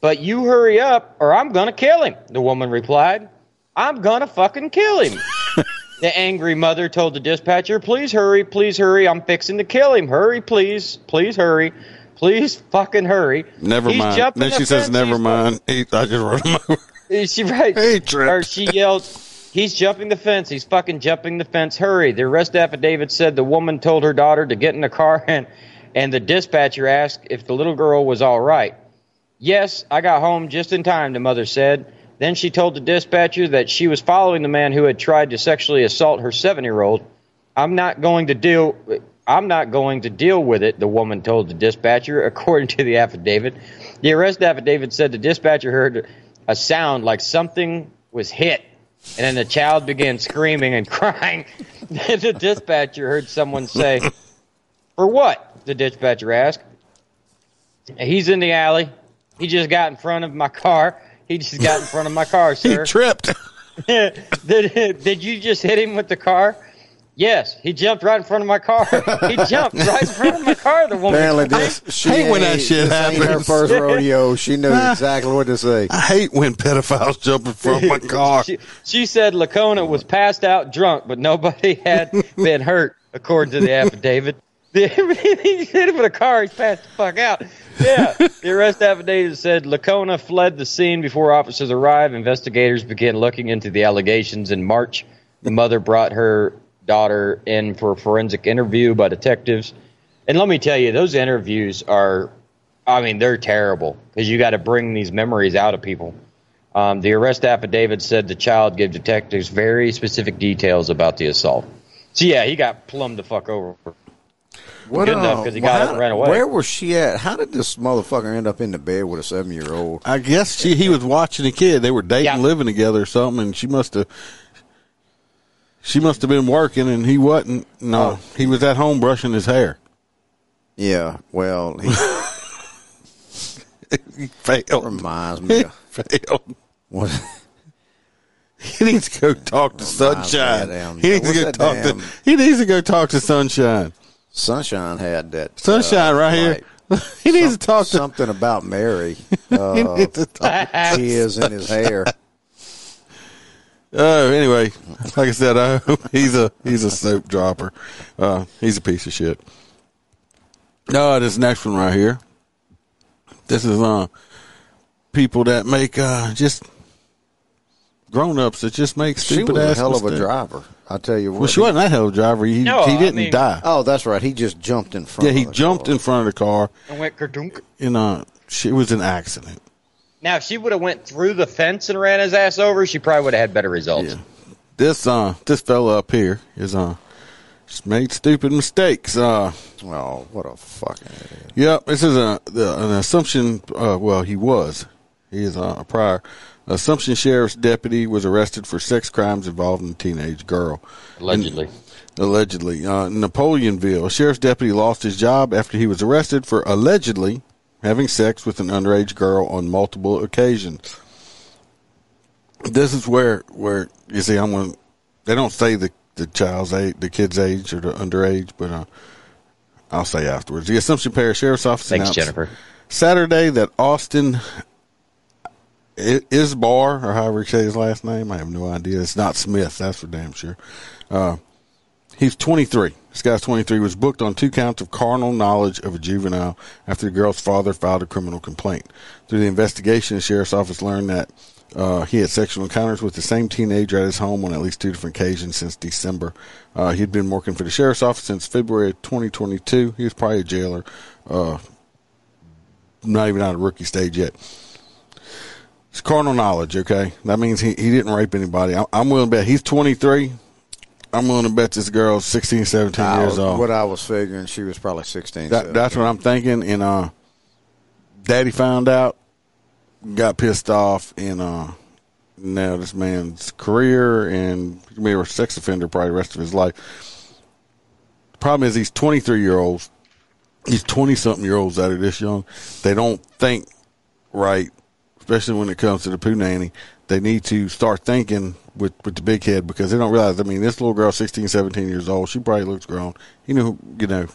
but you hurry up or I'm going to kill him, the woman replied. I'm going to fucking kill him. The angry mother told the dispatcher, Please hurry, please hurry. I'm fixing to kill him. Hurry, please, please hurry. Please fucking hurry. Never He's mind. Then she says, "Never mind." He, I just run him over. She right? He tripped. Or she yelled, He's jumping the fence. He's fucking jumping the fence. Hurry. The arrest affidavit said the woman told her daughter to get in the car and and the dispatcher asked if the little girl was all right. Yes, I got home just in time, the mother said. Then she told the dispatcher that she was following the man who had tried to sexually assault her seven year old. I'm not going to deal I'm not going to deal with it, the woman told the dispatcher, according to the affidavit. The arrest affidavit said the dispatcher heard a sound like something was hit, and then the child began screaming and crying. The dispatcher heard someone say, For what? the dispatcher asked. He's in the alley. He just got in front of my car. He just got in front of my car, He sir. tripped. did, did you just hit him with the car? Yes, he jumped right in front of my car. He jumped right in front of my car. The woman. Apparently, this she hate when that shit this ain't her first rodeo. She knew exactly what to say. I hate when pedophiles jump in front of my car. She, she said Lacona was passed out drunk, but nobody had been hurt, according to the affidavit. He hit him with a car. He's passed the fuck out. Yeah. The arrest affidavit said Lacona fled the scene before officers arrived. Investigators began looking into the allegations in March. The mother brought her daughter in for a forensic interview by detectives. And let me tell you, those interviews are, I mean, they're terrible because you got to bring these memories out of people. Um, the arrest affidavit said the child gave detectives very specific details about the assault. So yeah, he got plumbed the fuck over. What, Good enough uh, 'cause he got how- up and ran away. Where was she at? How did this motherfucker end up in the bed with a seven year old? I guess she he was watching a kid. They were dating, Yeah. living together or something, and she must have she must have been working, and he wasn't. No, Oh. he was at home brushing his hair. Yeah, well, he He failed. reminds me of failed. what. He needs to go talk to Sunshine. goddamn- He needs to go talk damn- to. He needs to go talk to Sunshine. Sunshine had that. Sunshine uh, right here. like, he needs some- to talk to. something about Mary. He Uh, needs to talk. tears in his hair. Oh, anyway, like I said, I hope he's a he's a soap dropper. Uh, he's a piece of shit. No, this next one right here. This is uh people that make uh just grown ups that just make She stupid was a ass hell of a driver. I tell you what. Well, she wasn't that hell of a driver. He No, he didn't mean- die. Oh, that's right. He just jumped in front. yeah, he of the jumped car. in front of the car. And went kerdunk. In uh, she it was an accident. Now, if she would have went through the fence and ran his ass over, she probably would have had better results. Yeah. This uh this fella up here is uh just made stupid mistakes. Uh Oh, what a fucking idiot! Yep, this is a the, an Assumption. Uh, well, he was. He is uh, a prior Assumption sheriff's deputy was arrested for sex crimes involving a teenage girl. Allegedly. Allegedly, uh, Napoleonville, a sheriff's deputy lost his job after he was arrested for allegedly having sex with an underage girl on multiple occasions. This is where where you see I'm going. They don't say the the child's age, the kid's age, or the underage, but uh, I'll say afterwards. The Assumption Parish Sheriff's Office Thanks, announced Jennifer. Saturday that Austin Isbar, or however you say his last name, I have no idea. It's not Smith, that's for damn sure. Uh, he's 23. This guy's 23. Was booked on two counts of carnal knowledge of a juvenile after the girl's father filed a criminal complaint. Through the investigation, the sheriff's office learned that uh, he had sexual encounters with the same teenager at his home on at least two different occasions since December. Uh, he'd been working for the sheriff's office since February of 2022. He was probably a jailer. Uh, not even out of rookie stage yet. It's carnal knowledge, okay? That means he, he didn't rape anybody. I, I'm willing to bet he's 23. I'm willing to bet this girl's 16, 17 I years was- old. What I was figuring, she was probably sixteen. That, that's what I'm thinking. And uh, daddy found out, got pissed off, and uh, now this man's career and he may be a sex offender probably the rest of his life. The problem is these 23 year olds, these 20 something year olds that are this young, they don't think right, especially when it comes to the poo nanny. They need to start thinking with, with the big head because they don't realize. I mean, this little girl, 16, 17 years old, she probably looks grown. You know, you know,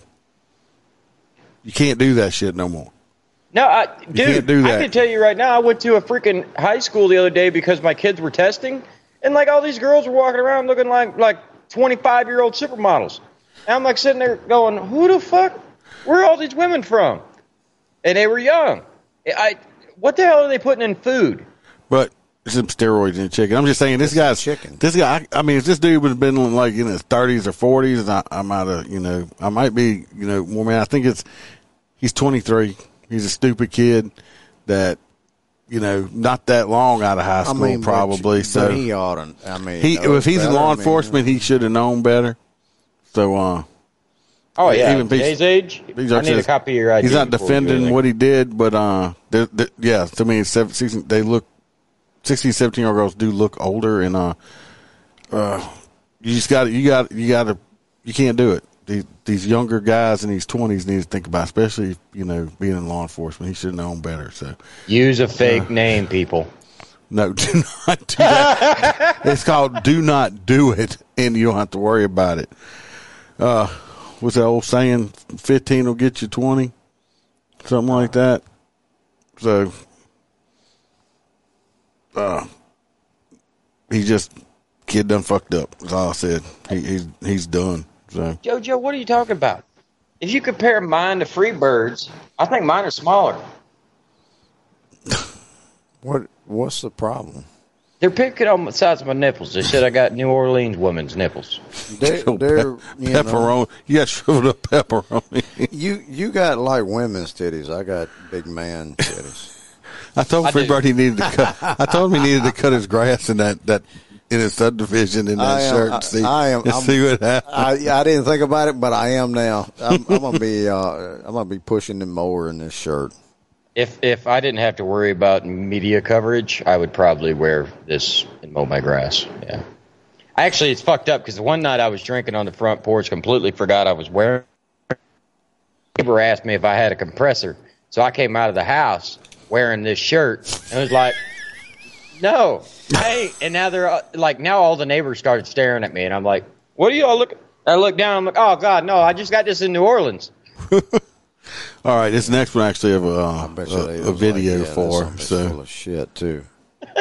you can't do that shit no more. No, I, can't dude, do I can tell you right now, I went to a freaking high school the other day because my kids were testing, and like all these girls were walking around looking like like 25 year old supermodels. And I'm like sitting there going, who the fuck? Where are all these women from? And they were young. I, what the hell are they putting in food? But some steroids in chicken. I'm just saying this guy's chicken. This guy. I, I mean, if this dude would have been like in his 30s or 40s, I, I might have, you know, I might be, you know, more man. I think it's he's 23. He's a stupid kid that, you know, not that long out of high I school, mean, probably. but so he ought to. I mean, he, if he's in better. law I mean, enforcement, he should have known better. So, uh, Oh yeah, Even today's these- age. these I are need a copy of your ID. He's not before we do defending what he did, but uh, they're, they're- yeah, to me, it's seven, 16, they look 16, 17 year old girls do look older, and uh, uh, you just got you got you got to you can't do it. These, these younger guys in these twenties need to think about, especially you know being in law enforcement. He should have known better. So Use a fake name, people. No, do not do that. it's called "Do Not Do It," and you don't have to worry about it. Uh, what's that old saying? Fifteen will get you twenty, something like that. So, uh, he just kid done fucked up. That's all I said. He, he's he's done. So JoJo, what are you talking about? If you compare mine to Freebird's, I think mine are smaller. What What's the problem? They're picking on the sides of my nipples. They said I got New Orleans women's nipples. They're, they're you, know, pepperoni. You got shriveled up pepperoni. you you got like women's titties. I got big man titties. I told I do. Freebird he needed to cut. I told him he needed to cut his grass in that that in his subdivision in that I am- shirt and see I am- and see what happens. I I didn't think about it, but I am now. I'm, I'm gonna be uh, I'm gonna be pushing the mower in this shirt. If if I didn't have to worry about media coverage, I would probably wear this and mow my grass. Yeah. Actually, it's fucked up because one night I was drinking on the front porch, completely forgot I was wearing. Neighbor asked me if I had a compressor, so I came out of the house wearing this shirt and it was like, "No, hey!" And now they're uh, like, now all the neighbors started staring at me, and I'm like, "What are y'all looking?" I look down, I'm like, "Oh God, no! I just got this in New Orleans." All right, this next one actually have a, uh, I bet you they a, a video like, yeah, for. So full of shit too.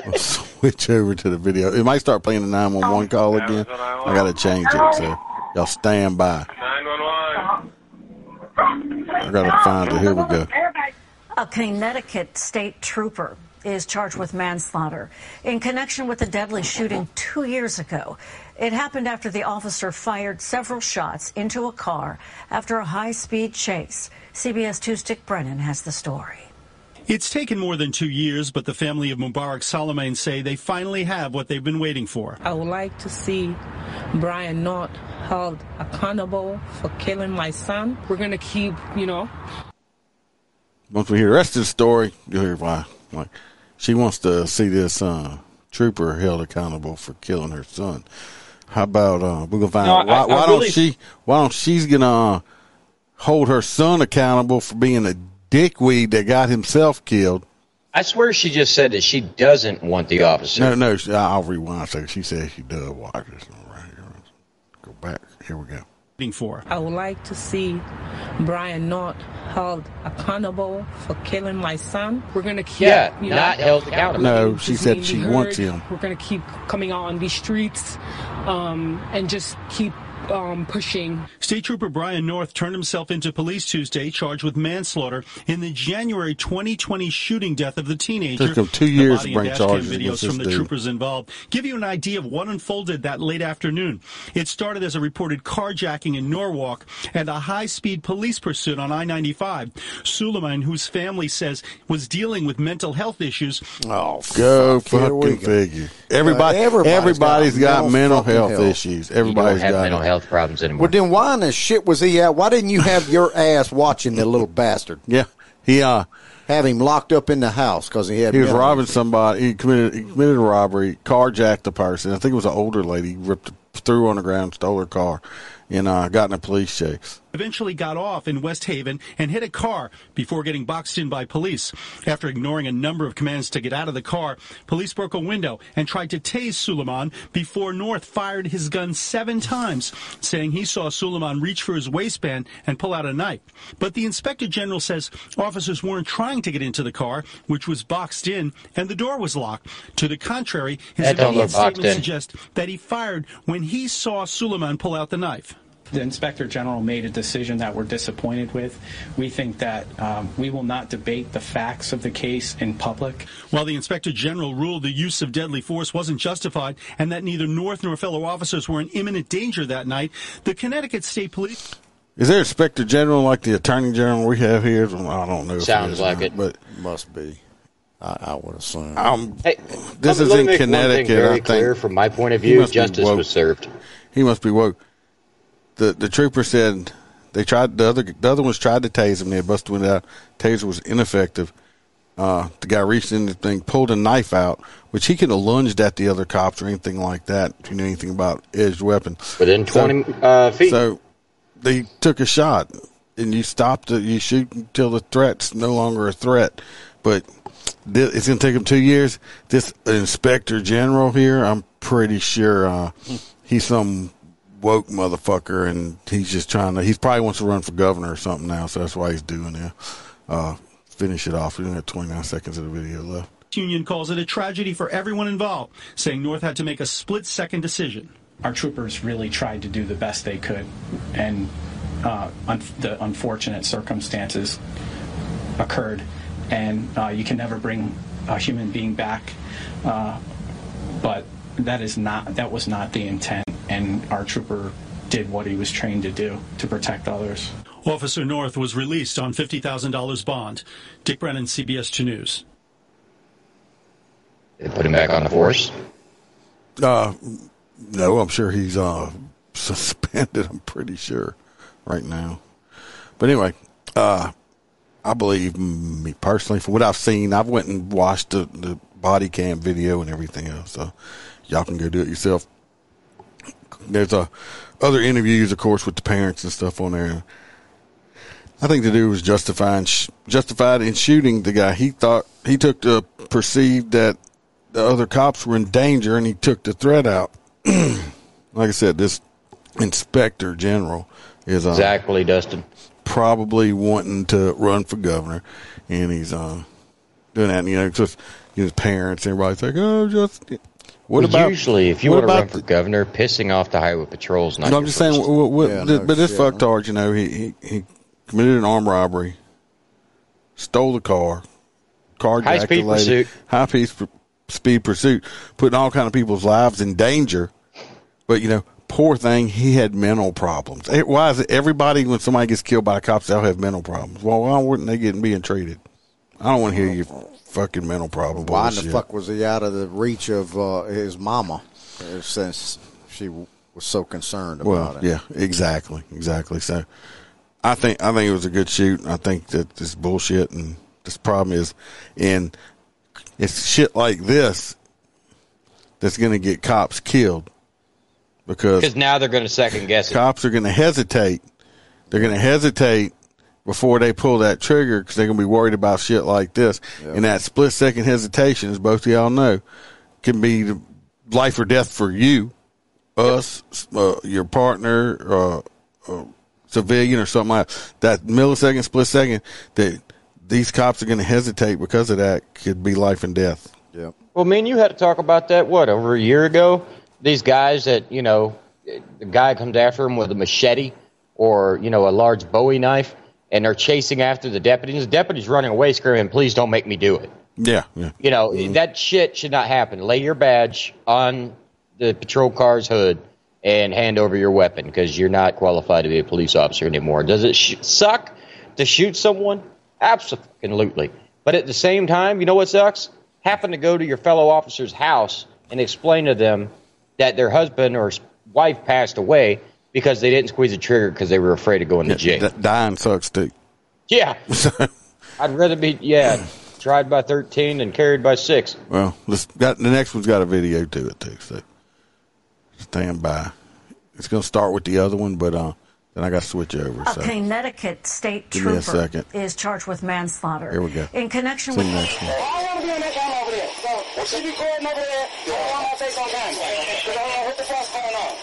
we'll switch over to the video. It might start playing the nine one one call again. I got to change it. So y'all stand by. 911. I got to find it. Here we go. Everybody A Connecticut state trooper is charged with manslaughter in connection with a deadly shooting two years ago. It happened after the officer fired several shots into a car after a high speed chase. CBS 2's Dick Brennan has the story. It's taken more than two years, but the family of Mubarak Soulemane say they finally have what they've been waiting for. I would like to see Brian not held accountable for killing my son. We're going to keep, you know, Once we hear the rest of the story, you'll hear why. Like she wants to see this uh, trooper held accountable for killing her son. How about uh, we're gonna find No, out why, I- I why really- don't she why don't she's gonna uh, hold her son accountable for being a dickweed that got himself killed? I swear she just said that she doesn't want the officer. No, no. I'll rewind a second. She says she does. Watch this right here. Go back. Here we go. Waiting for. I would like to see Brian not held accountable for killing my son. We're going to keep, Yeah, you know, not held accountable. No, she His said she be wants him. We're going to keep coming out on these streets um, and just keep um, pushing. State Trooper Brian North turned himself into police Tuesday, charged with manslaughter in the January 2020 shooting death of the teenager. Took him two years body to bring charges videos against from this the dude. troopers involved give you an idea of what unfolded that late afternoon. It started as a reported carjacking in Norwalk and a high-speed police pursuit on I-95. Soulemane, whose family says was dealing with mental health issues, Oh, Go fuck, fucking figure. Everybody, Uh, everybody's everybody's got got, mental mental health, health. issues. You don't have got mental it. Health problems anymore. Well, then why in the shit was he out? Why didn't you have your ass watching the little bastard? Yeah, he uh Have him locked up in the house because he had. he was robbing issues. somebody. He committed he committed a robbery, carjacked a person. I think it was an older lady. Ripped threw on the ground, stole her car, and uh, got in a police chase. Eventually got off in West Haven and hit a car before getting boxed in by police. After ignoring a number of commands to get out of the car, police broke a window and tried to tase Soulemane before North fired his gun seven times, saying he saw Soulemane reach for his waistband and pull out a knife. But the inspector general says officers weren't trying to get into the car, which was boxed in, and the door was locked. To the contrary, his immediate statement suggests that he fired when he saw Soulemane pull out the knife. The inspector general made a decision that we're disappointed with. We think that um, we will not debate the facts of the case in public. While the inspector general ruled the use of deadly force wasn't justified and that neither North nor fellow officers were in imminent danger that night, the Connecticut State Police Is there inspector general like the attorney general we have here? I don't know. if Sounds is like not, it. but Must be. I, I would assume. um, Hey, This is in make one thing Connecticut, Very I think. clear from my point of view, must be justice was served. he must be woke. The the trooper said they tried the other the other ones tried to tase him. They busted window out. Taser was ineffective. Uh, the guy reached in the thing, pulled a knife out, which he could have lunged at the other cops or anything like that. If you knew anything about edged weapon, Within So- 20 uh, feet. So they took a shot, and you stopped it. You shoot until the threat's no longer a threat. But it's going to take him two years. This inspector general here, I'm pretty sure uh, he's some woke motherfucker, and he's just trying to. He's probably wants to run for governor or something now, so that's why he's doing it. Uh, finish it off. We only have 29 seconds of the video left. Union calls it a tragedy for everyone involved, saying North had to make a split second decision. Our troopers really tried to do the best they could, and uh, un- the unfortunate circumstances occurred. And uh, you can never bring a human being back, uh, but that is not that was not the intent. And our trooper did what he was trained to do to protect others. Officer North was released on $50,000 bond. Dick Brennan, CBS 2 News. They put him back on the force. Uh, no, I'm sure he's uh, suspended. I'm pretty sure right now. But anyway, uh, I believe me personally, from what I've seen, I've went and watched the, the body cam video and everything else. So y'all can go do it yourself. There's a other interviews, of course, with the parents and stuff on there. I think the dude was justifying justified in shooting the guy. He thought he took the perceived that the other cops were in danger, and he took the threat out. like I said, this inspector general is uh, Exactly, Dustin. Probably wanting to run for governor, and he's uh, doing that. And, you know, just his parents, everybody's like, "Oh, just what Well, about usually, if you want to run about for governor, pissing off the highway patrols? not. no, I'm just saying, what, what, Yeah, th- no but this shit. fucktard, you know, he, he he committed an armed robbery, stole the car, carjacked High-speed lady, pursuit. high speed speed pursuit, putting all kind of people's lives in danger. But you know, poor thing, he had mental problems. Eh, Why is it everybody when somebody gets killed by cops, they'll have mental problems? Well, why weren't they getting being treated? I don't want to hear your fucking mental problem. Why in the fuck was he out of the reach of uh, his mama uh, since she was so concerned about Well, it? yeah, exactly, exactly. So, I think I think it was a good shoot. I think that this bullshit and this problem is, and it's shit like this that's going to get cops killed because Because now they're going to second guess it. cops are going to hesitate. They're going to hesitate before they pull that trigger because they're going to be worried about shit like this. And that split second hesitation, as both of y'all know, can be life or death for you, us, uh, your partner, uh, uh, civilian, or something like that. Millisecond, split second that these cops are going to hesitate because of that could be life and death. Yep. Well, me and you had to talk about that, what, over a year ago? These guys that, you know, the guy comes after him with a machete or, you know, a large Bowie knife, and they're chasing after the deputies. The deputy's running away screaming, please don't make me do it. Yeah, yeah. You know, that shit should not happen. Lay your badge on the patrol car's hood and hand over your weapon because you're not qualified to be a police officer anymore. Does it sh- suck to shoot someone? Absolutely. But at the same time, you know what sucks? Happen to go to your fellow officer's house and explain to them that their husband or wife passed away because they didn't squeeze the trigger because they were afraid of going to jail. D- dying sucks too. yeah. I'd rather be, yeah, tried by 13 and carried by 6. Well, this got the next one's got a video to it too, so stand by. It's going to start with the other one, but uh, then I got to switch over. A So Connecticut state Give me a trooper second. is charged with manslaughter. Here we go. In connection See with I want to be on camera over there. So, don't want my face on camera. Because I don't know what the fuck's going on.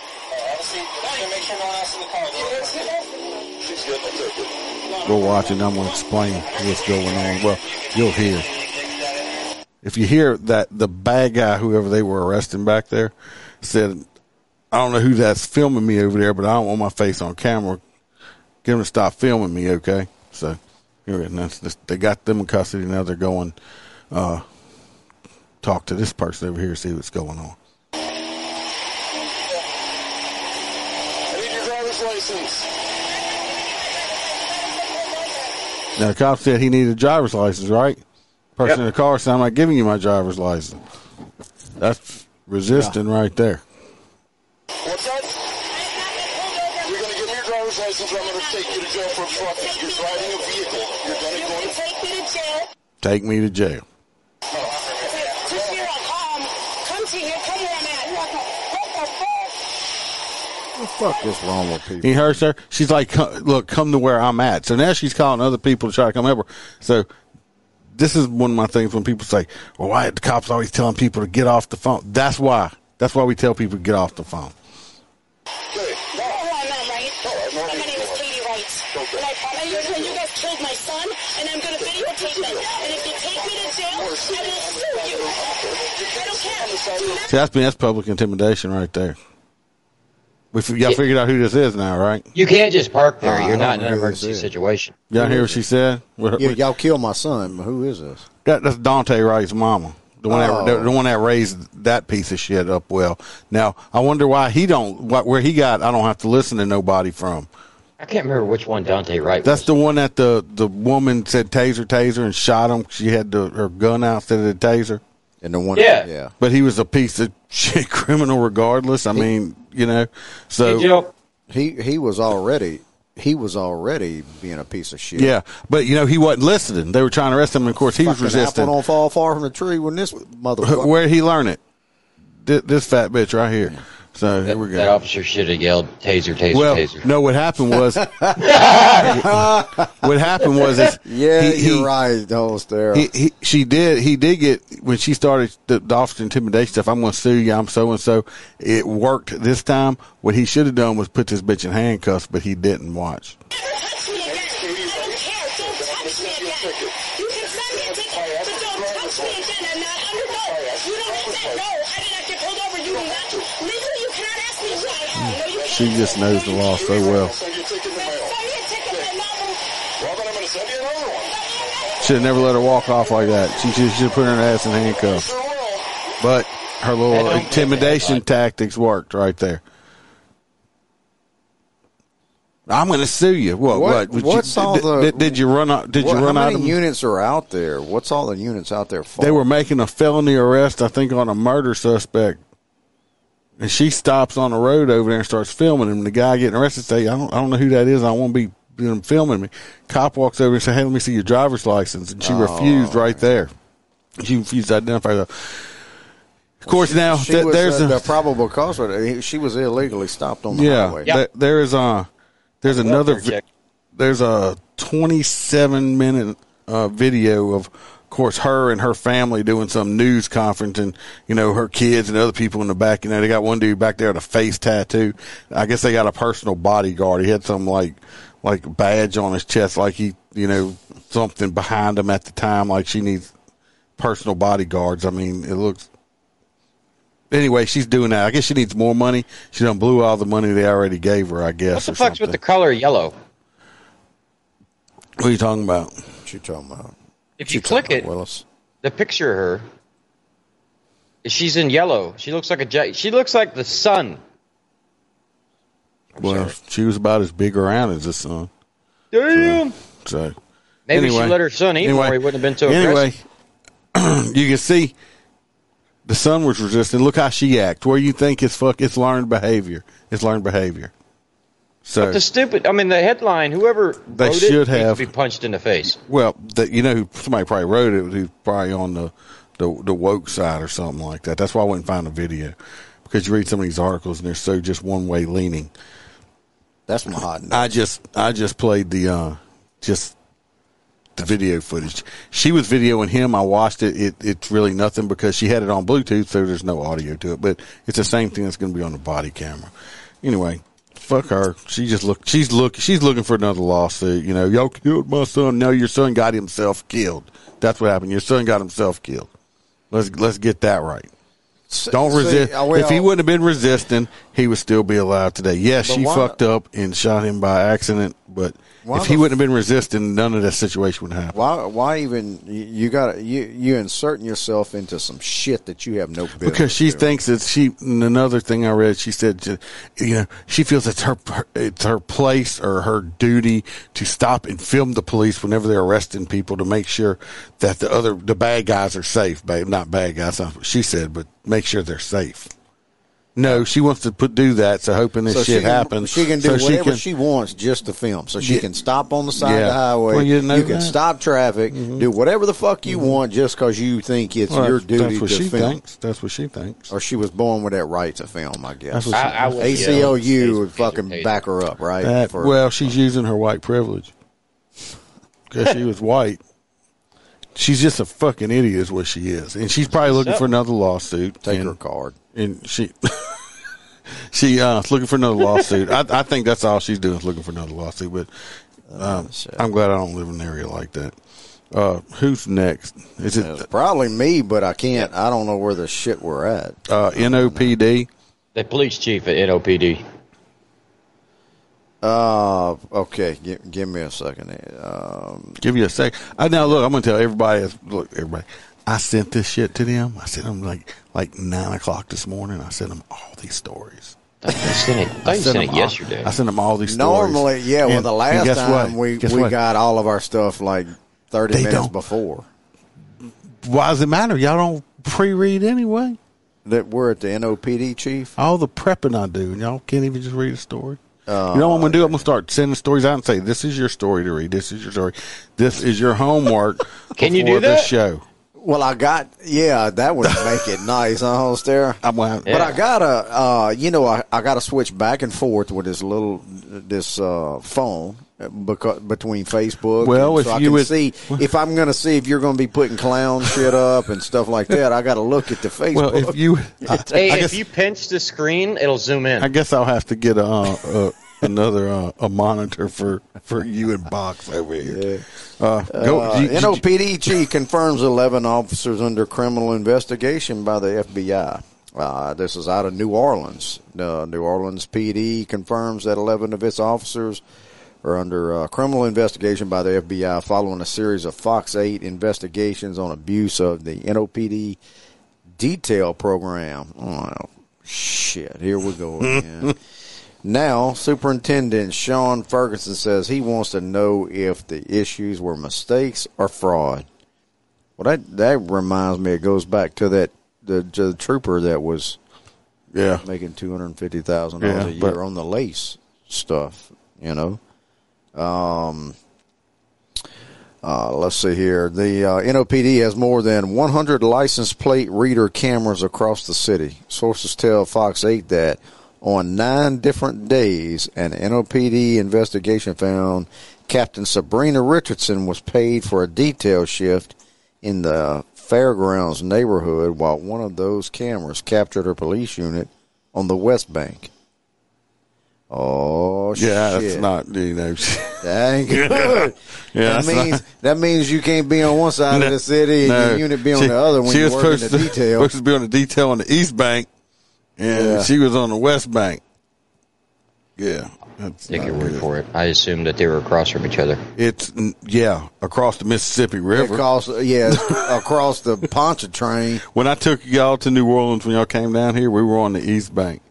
Obviously, make sure no one else in the car. She's good. Go watch it. I'm going to explain what's going on. Well, you'll hear. If you hear that the bad guy, whoever they were arresting back there, said, "I don't know who that's filming me over there, but I don't want my face on camera. Get them to stop filming me, okay?" So here, that's, that's, they got them in custody. Now they're going uh, talk to this person over here, see what's going on. I need your driver's license. Now the cop said he needed a driver's license, right? Person Yep. in the car said, "I'm not giving you my driver's license." That's resisting right there. What's that? You're going to give me your driver's license or I'm going to take you to jail for obstruction. You're driving a vehicle. You're going to go to... take me to jail. Take me to jail. Just here, um, come to here. Come where I'm at. What the, what the fuck? What the fuck is wrong with people? He heard her. She's like, "Look, come to where I'm at." So now she's calling other people to try to come over. So this is one of my things when people say, "Well, why are the cops always telling people to get off the phone?" That's why. That's why we tell people to get off the phone. I'm not right. My name is Katie Wright. And I promise you, when you guys killed my son, and I'm going to videotape it. And if you take me to jail, I will sue you. I don't care. Do not See, that's that's public intimidation right there. We f- y'all figured out who this is now, right? You can't just park there. Uh, You're not in an know who this emergency situation. Y'all hear what she said? What- Yeah, what- y'all killed my son. Who is this? That, that's Daunte Wright's mama. The one, Oh. that, the, the one that raised that piece of shit up well. Now, I wonder why he don't, what, where he got, I don't have to listen to nobody from. I can't remember which one Dante Wright That's the one that the, the woman said taser, taser, and shot him. She had the, her gun out instead of the taser. And the one, Yeah. yeah. But he was a piece of shit criminal regardless. I mean, you know, so. Hey, Joe, He he was already he was already being a piece of shit. Yeah, but you know he wasn't listening. They were trying to arrest him, and of course he was resisting. apple don't fall far from the tree when this motherfucker. Where did he learn it? This, this fat bitch right here. So here we go. that officer should have yelled taser, taser, well, taser. no, what happened was what happened was is yeah, he- he- you're right, don't there. He, he, she did. He did get when she started the, the officer intimidation stuff. I'm going to sue you. I'm so and so. It worked this time. What he should have done was put this bitch in handcuffs, but he didn't. Watch. She just knows the law so well. Send me a ticket and not move. Well, then I'm going to send you another one. Should have never let her walk off like that. She should should have put her ass in handcuffs. But her little intimidation tactics worked right there. I'm going to sue you. What? What- What? Would you- what's all did, the- did, did you run out? Did What- you run how out many of? units are out there? What's all the units out there for? They were making a felony arrest, I think, on a murder suspect. And she stops on the road over there and starts filming him. The guy getting arrested say, "I don't, I don't know who that is. I won't be them filming me." Cop walks over and says, "Hey, let me see your driver's license," and she Oh. refused right there. She refused to identify her. Of course, now she th- was, there's uh, a the probable cause. for that. She was illegally stopped on the yeah. highway. th- there is a there's another there's a 27 minute uh, video of, of course, her and her family doing some news conference, and you know her kids and other people in the back. You know they got one dude back there with a face tattoo. I guess they got a personal bodyguard. He had some like like badge on his chest, like he you know something behind him at the time, like she needs personal bodyguards. I mean, it looks. Anyway, she's doing that. I guess she needs more money. She done blew all the money they already gave her. I What guess. the or fuck's with the color yellow? What are you talking about? What you talking about? If you click it, Willis? the picture of her, she's in yellow. She looks like a ja- she looks like the sun. well, she was about as big around as the sun. Damn. So Maybe anyway, she let her son eat anyway, more. He wouldn't have been so Anyway, aggressive. you can see the son was resisting. Look how she acts. Where you think it's fuck? It's learned behavior. It's learned behavior. So But the stupid, I mean, the headline, whoever They wrote it should needs to have- be punched in the face. Well, the, you know, somebody probably wrote it. Who's probably on the, the the woke side or something like that. That's why I wouldn't find a video because you read some of these articles and they're so just one way leaning. That's my hot. I just I just played the uh just the video footage. She was videoing him. I watched it. it. It's really nothing because she had it on Bluetooth, so there's no audio to it. But it's the same thing that's going to be on the body camera. Anyway, fuck her. She just look. She's look. She's looking for another lawsuit. You know, y'all killed my son. No, your son got himself killed. That's what happened. Your son got himself killed. Let's let's get that right. Don't see, resist. uh, well- if he wouldn't have been resisting, he would still be alive today. Yes, she why- fucked up and shot him by accident, but Why if he wouldn't have been resisting, none of that situation would happen. Why? Why even you, got you you inserting yourself into some shit that you have no business. Because she doing. thinks that she. Another thing I read, she said, you know, she feels it's her it's her place or her duty to stop and film the police whenever they're arresting people to make sure that the other the bad guys are safe. Babe, not bad guys. That's what she said, but make sure they're safe. No, she wants to put do that, so hoping this So shit she can, happens. She can do so whatever can- she wants just to film. So she Yeah. can stop on the side of the highway. Well, you didn't know can that? Mm-hmm. stop traffic, do whatever the fuck you want just because you think it's Well, your duty That's what to she film. thinks. That's what she thinks. Or she was born with that right to film, I guess. That's what she- I- I would ACLU would fucking back her up, right? That- For- well, she's using her white privilege because she was white. she's just a fucking idiot, is what she is, and she's probably looking Yep. for another lawsuit. Take and, her card. And she. She uh, is looking for another lawsuit. I, I think that's all she's doing is looking for another lawsuit. But um, I'm glad I don't live in an area like that. Uh, who's next? Is it It's probably me, but I can't. I don't know where the shit we're at. uh, NOPD? The police chief at NOPD. Uh, okay. Give, give me a second. Um, Give you a sec. I now look. I'm gonna tell everybody. Look, everybody. I sent this shit to them. I sent them like like nine o'clock this morning. I sent them all these stories. I sent it, I thought you sent them it all- yesterday. I sent them all these stories. normally, yeah. Well, the last guess time what? we Guess we what? got all of our stuff like thirty They minutes don't. before. Why does it matter? Y'all don't pre-read anyway. That we're at the NOPD chief. All the prepping I do, and y'all can't even just read a story. Uh, you know what I'm gonna do? I'm gonna start sending stories out and say, "This is your story to read. This is your story. This is your homework." Can you before do this show? Well, I got yeah, that would make it nice, huh, Holster? I'm gonna, But I gotta, uh, you know, I, I gotta switch back and forth with this little this uh, phone because between Facebook. Well, and if so I you can would- see if I'm gonna see if you're gonna be putting clown shit up and stuff like that, I got to look at the Facebook. well, if you, I, Hey, I if you pinch the screen, it'll zoom in. I guess I'll have to get a, uh, another uh, a monitor for for you and Box over here. Uh, go. Uh, you- you- NOPD confirms 11 officers under criminal investigation by the FBI. Uh, this is out of New Orleans. Uh, New Orleans PD confirms that 11 of its officers are under uh, criminal investigation by the FBI following a series of Fox 8 investigations on abuse of the NOPD detail program. Oh, shit. Here we go again. Now, Superintendent Shaun Ferguson says he wants to know if the issues were mistakes or fraud. Well, that that reminds me. It goes back to that the, the trooper that was yeah, making two hundred fifty thousand Yeah, dollars a year on the lace stuff. You know. Um. Uh, let's see here. The uh, NOPD has more than 100 license plate reader cameras across the city. Sources tell Fox 8 that on nine different days, an NOPD investigation found Captain Sabrina Richardson was paid for a detail shift in the fairgrounds neighborhood while one of those cameras captured her police unit on the West Bank. Oh, yeah, shit. that's not you know. That ain't good. Yeah, that means not- that means you can't be on one side of the city and No. your unit be on She- the other when she you're was working the supposed to, detail. supposed to be on the detail on the East Bank, and Yeah. she was on the West Bank. Yeah, Take your word for it. I assumed that they were across from each other. It's yeah across the Mississippi River. Across, yeah, across the Pontchartrain. when I took y'all to New Orleans when y'all came down here, we were on the East Bank.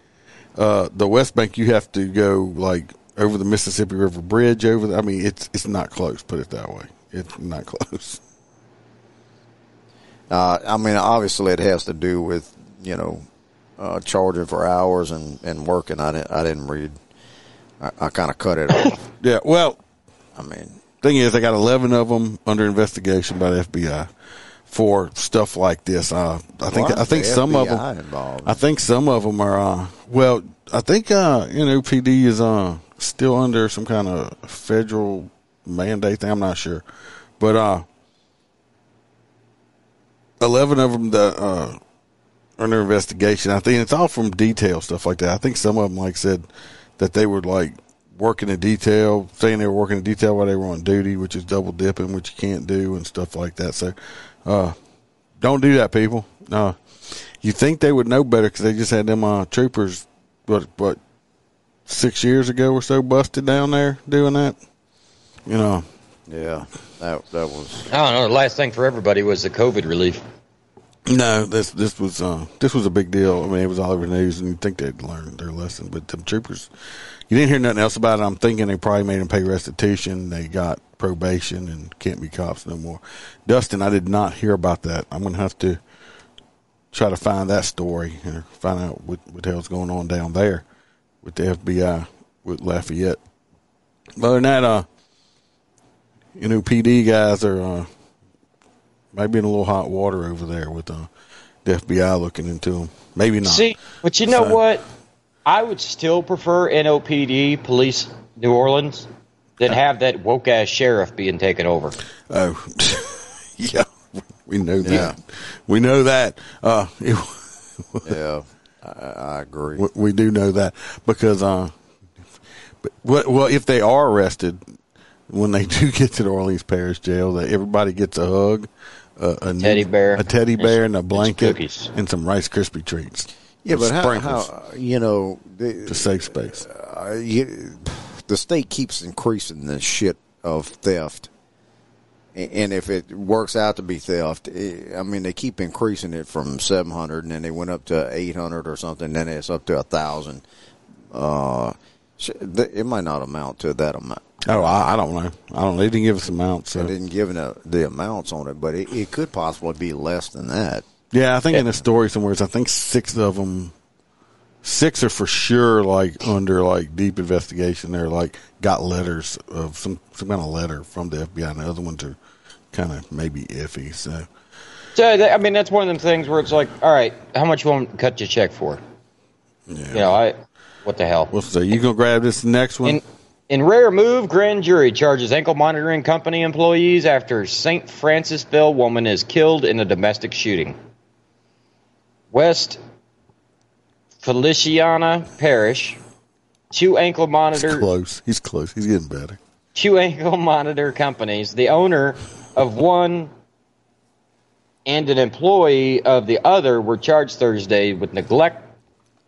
Uh, the West Bank, you have to go like over the Mississippi River Bridge. Over, the, I mean, it's it's not close. Put it that way. It's not close. Uh, I mean, obviously, it has to do with you know uh, charging for hours and, and working. I didn't I didn't read. I, I kind of cut it off. Yeah. Well, I mean, thing is, they got eleven of them under investigation by the FBI for stuff like this. Uh, I think Why I think the some of them. involved? I think some of them are. Uh, well, I think uh, you know PD is uh, still under some kind of federal mandate thing. I'm not sure, but uh, eleven of them that uh, are under investigation. I think it's all from detail stuff like that. I think some of them, like said, that they were like working in detail, saying they were working in detail while they were on duty, which is double dipping, which you can't do, and stuff like that. So, uh, don't do that, people. No, you think they would know better because they just had them uh, troopers, what, what, six years ago or so, busted down there doing that. You know, yeah, that that was I don't know. The last thing for everybody was the COVID relief. No, this this was uh, this was a big deal. I mean, it was all over the news, and you think they'd learned their lesson. But the troopers, you didn't hear nothing else about it. I'm thinking they probably made them pay restitution. They got probation and can't be cops no more. Dustin, I did not hear about that. I'm gonna have to try to find that story and find out what what the hell's going on down there with the FBI with Lafayette. But other than that, uh, you know, PD guys are. Uh, might be in a little hot water over there with uh, the FBI looking into them. Maybe not. See, but you know So- what? I would still prefer NOPD, Police New Orleans, than have that woke ass sheriff being taken over. Oh, yeah. We know Yeah. that. We know that. Uh, it, Yeah, I, I agree. we- we do know that because uh, but well, if they are arrested when they do get to the Orleans Parish Jail, that everybody gets a hug, a, a Teddy bear. a teddy bear, and a blanket, cookies. and some Rice Krispie treats. Yeah, but how, how you know to the, save space. uh, you, the state keeps increasing the shit of theft, A- and if it works out to be theft, eh, I mean they keep increasing it from seven hundred, and then they went up to eight hundred or something. Then it's up to a thousand. Uh, sh- th- it might not amount to that amount. Oh, I, I don't know. I don't. They didn't give us amounts. They didn't give the, the amounts on it, but it, it could possibly be less than that. Yeah, I think in the story somewhere, I think six of them, six are for sure like under like deep investigation. They're like got letters of some some kind of letter from the FBI, and the other ones are kind of maybe iffy. So So that, I mean, that's one of them things where it's like, all right, how much you want to cut your check for? yeah, You know, I what the hell? we'll see. You gonna grab this next one? In, in rare move, grand jury charges ankle monitoring company employees after St. Francisville woman is killed in a domestic shooting. West Feliciana Parish, two ankle He's monitor close. He's close. He's getting better. two ankle monitor companies, the owner of one and an employee of the other were charged Thursday with neglect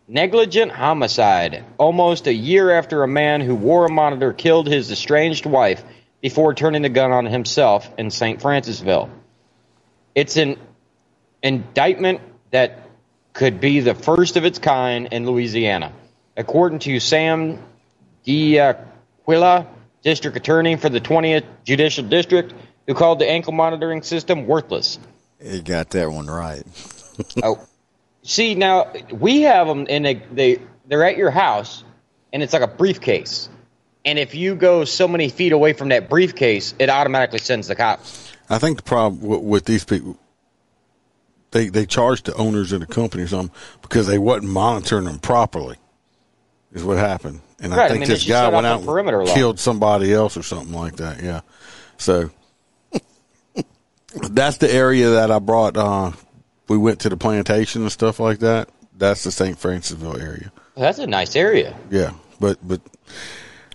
negligent homicide almost a year after a man who wore a monitor killed his estranged wife before turning the gun on himself in St. Francisville. It's an indictment that could be the first of its kind in Louisiana. According to Sam D'Aquilla, district attorney for the 20th Judicial District, who called the ankle monitoring system worthless. He got that one right. Oh, see now we have them, and they, they they're at your house, and it's like a briefcase. And if you go so many feet away from that briefcase, it automatically sends the cops. I think the problem with, with these people, they they charged the owners of the company or something because they wasn't monitoring them properly. Is what happened, and Right, I I think mean, this guy went out and law. killed somebody else or something like that. Yeah, so that's the area that I brought. Uh, we went to the plantation and stuff like that. That's the St. Francisville area. That's a nice area. Yeah, but but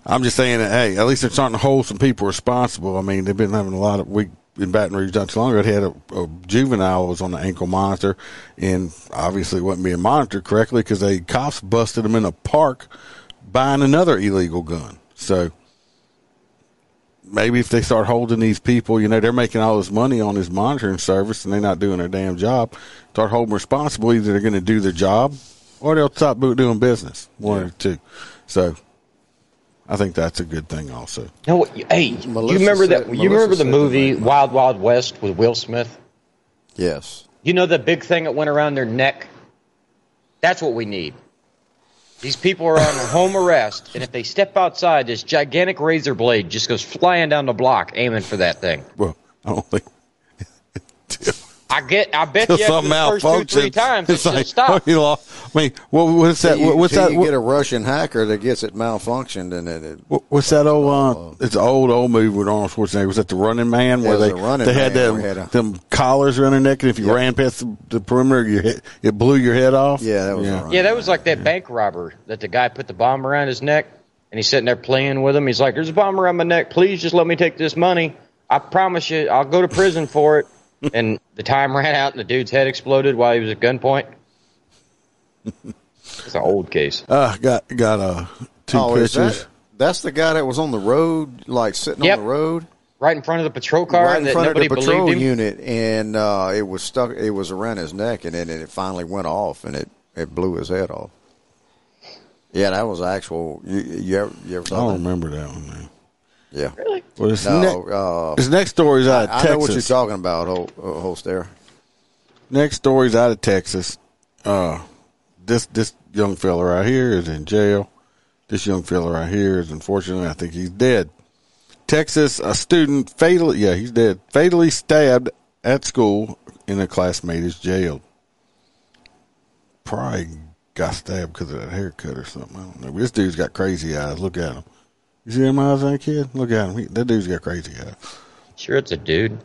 I'm just saying that hey, at least they're starting to hold some people responsible. I mean, they've been having a lot of we in Baton Rouge not too long ago. They had a, a juvenile was on the ankle monitor, and obviously wasn't being monitored correctly because they cops busted him in a park buying another illegal gun. So maybe if they start holding these people, you know, they're making all this money on this monitoring service and they're not doing their damn job. Start holding them responsible. Either they're going to do their job or they'll stop bo- doing business. One or two. So I think that's a good thing also. No, what- hey, you remember said- that? You Melissa remember the movie that, right? Wild Wild West with Will Smith? Yes. You know the big thing that went around their neck? That's what we need. These people are on home arrest, and if they step outside, this gigantic razor blade just goes flying down the block, aiming for that thing. Well, I don't think. I get. I bet you after something the first two, three times, It's it should like, stop. you know, I mean, what, what's that? Till you, what's till that? You what- get a Russian hacker that gets it malfunctioned, and then it. What's that old? Uh, it's an old old movie with Arnold Schwarzenegger. Was that the Running Man Yeah, where they The Running they had Man them had a- them collars around their neck, and if you Yep. ran past the, the perimeter, you hit, it blew your head off. Yeah, that was yeah. Yeah, that was like that bank robber that the guy put the bomb around his neck, and he's sitting there playing with him. He's like, "There's a bomb around my neck. Please just let me take this money. I promise you, I'll go to prison for it." and the time ran out, and the dude's head exploded while he was at gunpoint. It's an old case. Uh, got got uh two oh, is pictures. that, that's the guy that was on the road, like sitting Yep. on the road, Right in front of the patrol car, right and in that front of the patrol unit, and uh, it was stuck. It was around his neck, and then it finally went off, and it it blew his head off. Yeah, that was actual. You, you ever, you ever I don't that? remember that one. Man. Yeah. Well, this, No, ne- uh, this next story's out of I Texas. know what you're talking about, Hol- uh, Holster. Next story's out of Texas. Uh, this this young fella right here is in jail. This young fella right here is unfortunately, I think he's dead. Texas, a student fatally, yeah, he's dead. Fatally stabbed at school, and a classmate is jailed. Probably got stabbed because of that haircut or something. I don't know. This dude's got crazy eyes. Look at him. You see them eyes on that kid? Look at him. He, that dude's got crazy eyes. Sure, it's a dude.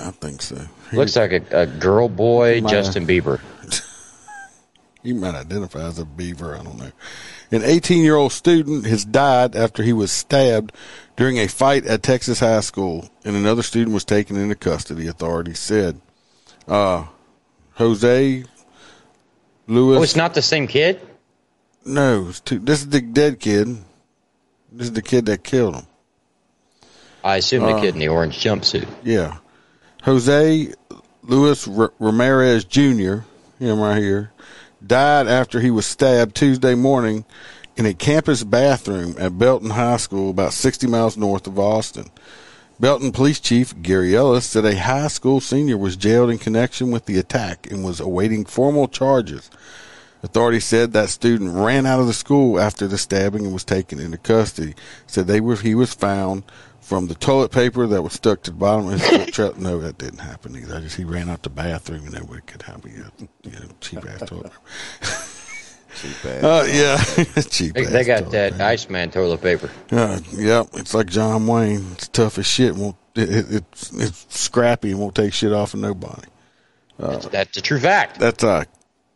I think so. He- Looks like a, a girl boy, My- Justin Bieber. He might identify as a beaver. I don't know. An 18 year old student has died after he was stabbed during a fight at Texas High School, and another student was taken into custody, authorities said. Uh, Jose Luis. Oh, it's not the same kid. No, it's two, this is the dead kid. This is the kid that killed him. I assume the Uh, kid in the orange jumpsuit. Yeah. Jose Luis R- Ramirez Jr., him right here, died after he was stabbed Tuesday morning in a campus bathroom at Belton High School about 60 miles north of Austin. Belton Police Chief Gary Ellis said a high school senior was jailed in connection with the attack and was awaiting formal charges. Authorities said that student ran out of the school after the stabbing and was taken into custody. Said they were he was found from the toilet paper that was stuck to the bottom of his foot. Tra- no, that didn't happen either. I just he ran out the bathroom and nobody could help him. You know, cheap ass toilet paper. Cheap ass. Uh, yeah, cheap. They, ass they got that paper. Iceman toilet paper. Uh, yep, it's like John Wayne. It's tough as shit. Won't it, it, it's it's scrappy and won't take shit off of nobody. That's, that's a true fact. That's uh,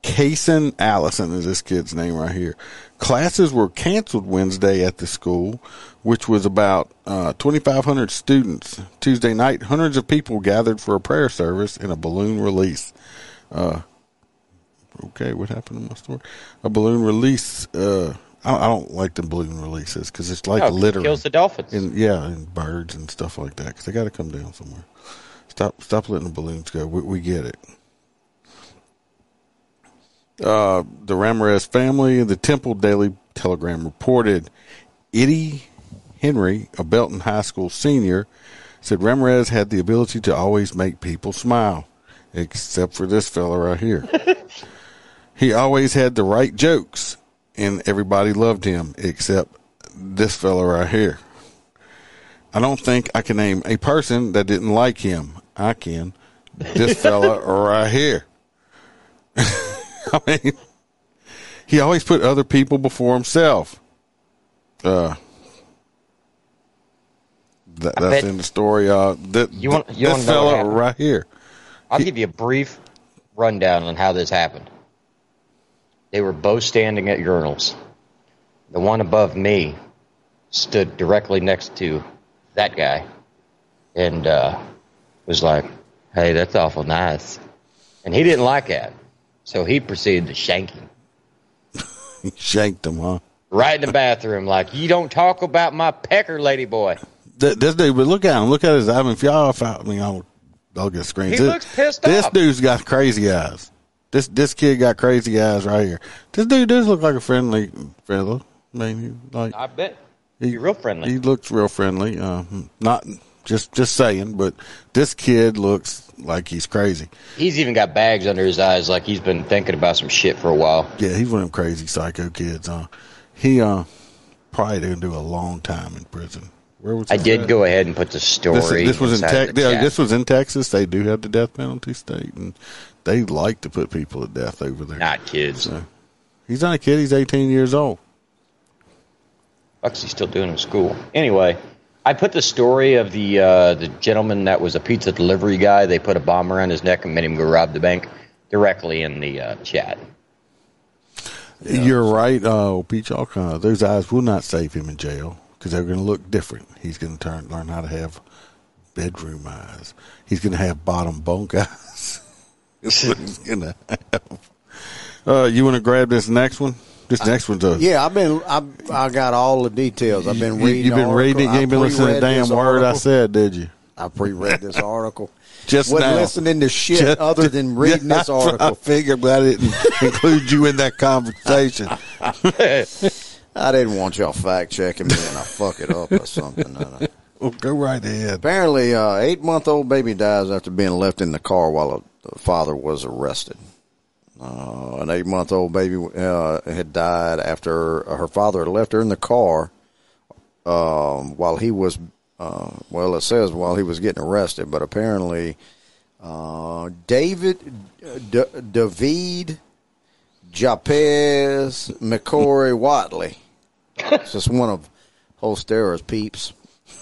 Kason Allison is this kid's name right here. Classes were canceled Wednesday at the school, which was about uh, 2,500 students. Tuesday night, hundreds of people gathered for a prayer service and a balloon release. Uh, okay, what happened in my story? A balloon release. Uh, I, I don't like the balloon releases because it's like Oh, littering. kills the dolphins. And yeah, and birds and stuff like that because they got to come down somewhere. Stop, stop letting the balloons go. We, we get it. Uh, the Ramirez family, the Temple Daily Telegram reported Eddie Henry, a Belton High School senior, said Ramirez had the ability to always make people smile, except for this fella right here. he always had the right jokes, and everybody loved him, except this fella right here. I don't think I can name a person that didn't like him. I can. This fella right here. I mean, he always put other people before himself. Uh, that, that's in the story. Uh, that, You want- you this wanna know what fella right here. I'll give you a brief rundown on how this happened. They were both standing at urinals. The one above me stood directly next to that guy and uh, was like, hey, that's awful nice. And he didn't like that. So he proceeded to shank him He shanked him, huh? right in the bathroom, like, you don't talk about my pecker, lady boy. Th- This dude, but look at him. Look at his. I mean, if y'all, if I, I mean, I'll, I'll get screens. He this, looks pissed This off. dude's got crazy eyes. This this kid got crazy eyes right here. This dude does look like a friendly fellow. I mean, he, like I bet. real friendly. He looks real friendly. Uh, not just just saying, but this kid looks like he's crazy. He's even got bags under his eyes, like he's been thinking about some shit for a while. Yeah, he's one of them crazy psycho kids. Uh, he uh probably gonna do a long time in prison. Where was I did at? go ahead and put the story. This, this was in inside Tex. the Yeah, this was in Texas. They do have the death penalty state, and they like to put people to death over there. Not kids. So, he's not a kid. He's 18 years old. What's he still doing in school? Anyway, I put the story of the uh, the gentleman that was a pizza delivery guy. They put a bomb around his neck and made him go rob the bank directly in the uh, chat. You're right, uh, Pete Chalk. Uh, those eyes will not save him in jail because they're going to look different. He's going to turn learn how to have bedroom eyes. He's going to have bottom bunk eyes. That's what he's going to have. Uh, you want to grab this next one? This next one's a Yeah, I've been. I I got all the details. I've been reading. You've been reading it. article. You ain't been listening to the damn word I said, did you? I pre-read this article. Just Wasn't now. listening to shit Just- other than reading Yeah, this what I article. figured, but I didn't include you in that conversation. I didn't want y'all fact checking me and I fuck it up or something. I Well, go right ahead. Apparently, uh, eight month old baby dies after being left in the car while the father was arrested. Uh, an eight month old baby uh, had died after her father had left her in the car um, while he was, uh, well, it says while he was getting arrested, but apparently uh, David, D- David Japez McCory Watley. It's just one of Holstera's peeps,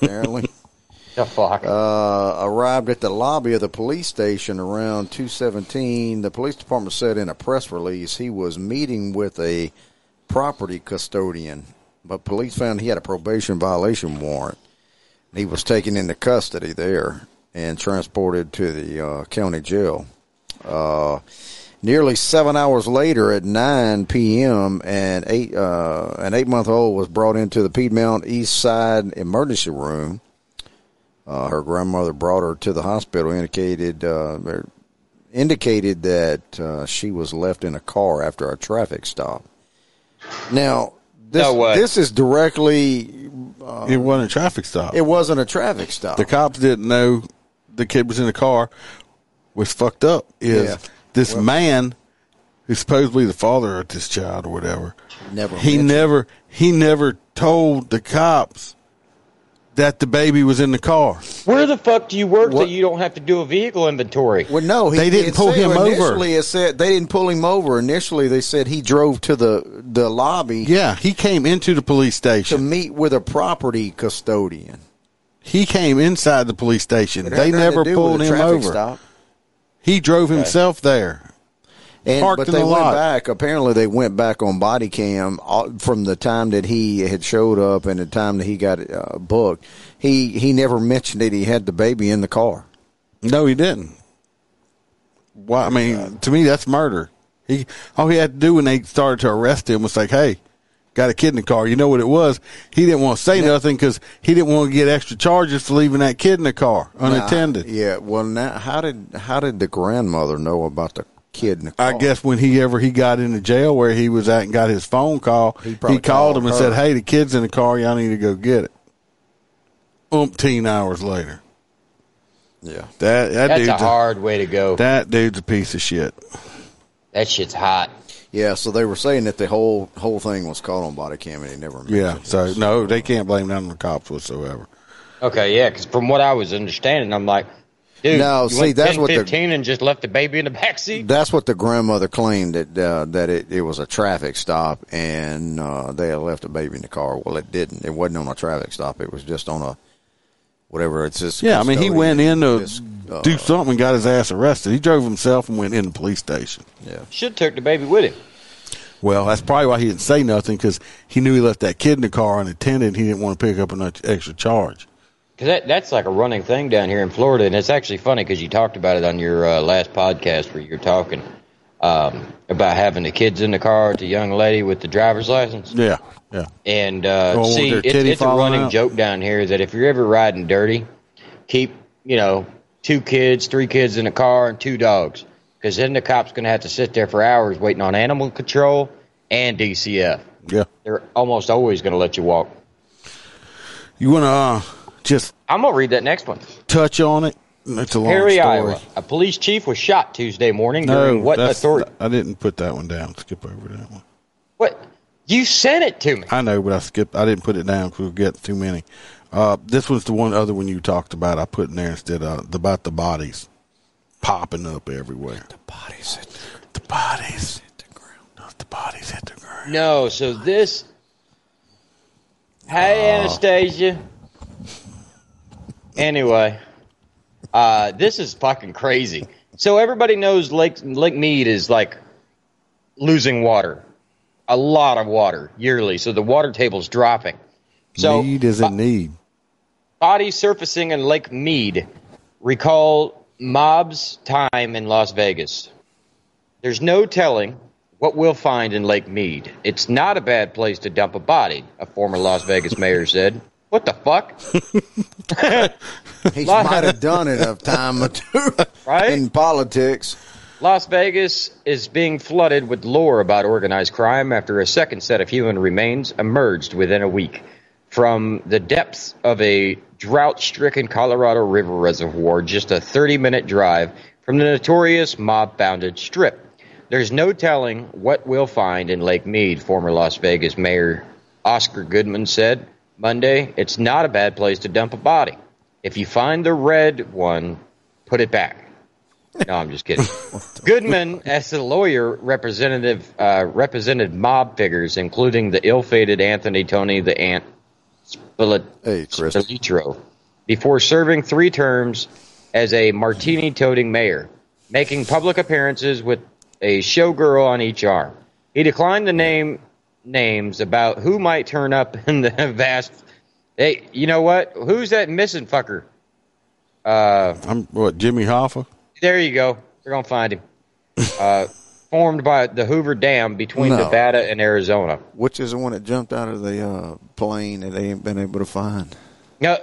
apparently. The fuck? uh, arrived at the lobby of the police station around 217. The police department said in a press release he was meeting with a property custodian, but police found he had a probation violation warrant. He was taken into custody there and transported to the uh, county jail. Uh, nearly seven hours later, at 9 p.m., an eight uh, an eight month old was brought into the Piedmont East Side emergency room. Uh, her grandmother brought her to the hospital. indicated uh, indicated that uh, she was left in a car after a traffic stop. Now, this No way. this is directly. Uh, It wasn't a traffic stop. it wasn't a traffic stop. the cops didn't know the kid was in the car. Was fucked up is Yeah. this man who's supposedly the father of this child or whatever. Never He mentioned- never he never told the cops that the baby was in the car. Where the fuck do you work What- that you don't have to do a vehicle inventory? Well, no, he, They didn't pull said- him over. Initially, it said they didn't pull him over. Initially, they said he drove to the the lobby Yeah, he came into the police station to meet with a property custodian. He came inside the police station. They never pulled him over. Stop. He drove himself there. And, Parked but they the went lot. back. Apparently, they went back on body cam from the time that he had showed up and the time that he got uh, booked. He he never mentioned that he had the baby in the car. No, he didn't. Why? I mean, to me, that's murder. He all he had to do when they started to arrest him was like, "Hey, got a kid in the car." You know what it was? He didn't want to say nothing because he didn't want to get extra charges for leaving that kid in the car unattended. Now, yeah. Well, now how did how did the grandmother know about the kid in the car? I guess when he ever he got into jail where he was at and got his phone call, He he, called called him and her. said, "Hey, the kid's in the car. Y'all need to go get it." Umpteen hours later, Yeah. that that That's dude's a hard way to go. that dude's a piece of shit. That shit's hot. Yeah, so they were saying that the whole whole thing was caught on body cam, and he never. Yeah, so it. no, they can't blame that on the cops whatsoever. Okay, yeah, because from what I was understanding, I'm like, dude, No, you see, went that's 10, what the- 15 and just left the baby in the back seat. That's what the grandmother claimed that uh, that it, it was a traffic stop, and uh, they had left a baby in the car. Well, it didn't. It wasn't on a traffic stop. It was just on a whatever it's just. Yeah, I mean, he went in to Just, uh, do something and got his ass arrested. He drove himself and went in the police station. Yeah, Should took the baby with him. Well, that's probably why he didn't say nothing because he knew he left that kid in the car unattended. He didn't want to pick up an extra charge. Because that, that's like a running thing down here in Florida, and it's actually funny because you talked about it on your uh, last podcast where you're talking um, about having the kids in the car with the young lady with the driver's license. Yeah, yeah. And uh, Oh, see, it's, it's a running out? joke down here that if you're ever riding dirty, keep you know two kids, three kids in the car, and two dogs, because then the cop's going to have to sit there for hours waiting on animal control and DCF. Yeah. They're almost always going to let you walk. You want to uh, just I'm going to read that next one. touch on it? It's a long Perry, story. Iowa. A police chief was shot Tuesday morning No, during what authority? I didn't put that one down. Skip over that one. What? You sent it to me. I know, but I skipped. I didn't put it down because we'll get too many. Uh, this was the one other one you talked about. I put in there instead of about the bodies popping up everywhere. The bodies. Hit, The bodies hit the ground. Not the bodies hit the ground. No, so this. Hey, Anastasia. Anyway, uh, this is fucking crazy. So everybody knows Lake Lake Mead is like losing water, a lot of water yearly. So the water table's dropping. So need is in need. bodies surfacing in Lake Mead recall mob's time in Las Vegas. There's no telling what we'll find in Lake Mead. It's not a bad place to dump a body, a former Las Vegas mayor said. What the fuck? he might have done it a time or two Right? in politics. Las Vegas is being flooded with lore about organized crime after a second set of human remains emerged within a week from the depths of a drought stricken Colorado River reservoir, just a 30 minute drive from the notorious mob bounded strip. There's no telling what we'll find in Lake Mead, former Las Vegas Mayor Oscar Goodman said Monday. It's not a bad place to dump a body. If you find the red one, put it back. No, I'm just kidding. Goodman, as a lawyer, representative uh, represented mob figures, including the ill-fated Anthony Tony the Ant Spilit- Hey. Spilotro. before serving three terms as a martini toting mayor, making public appearances with a showgirl on each arm. He declined the name names about who might turn up in the vast. Hey, you know what? Who's that missing fucker? Uh, I'm what Jimmy Hoffa. there you go. They're gonna find him. Uh, formed by the Hoover Dam between No. Nevada and Arizona. Which is the one that jumped out of the uh, plane and they ain't been able to find? No,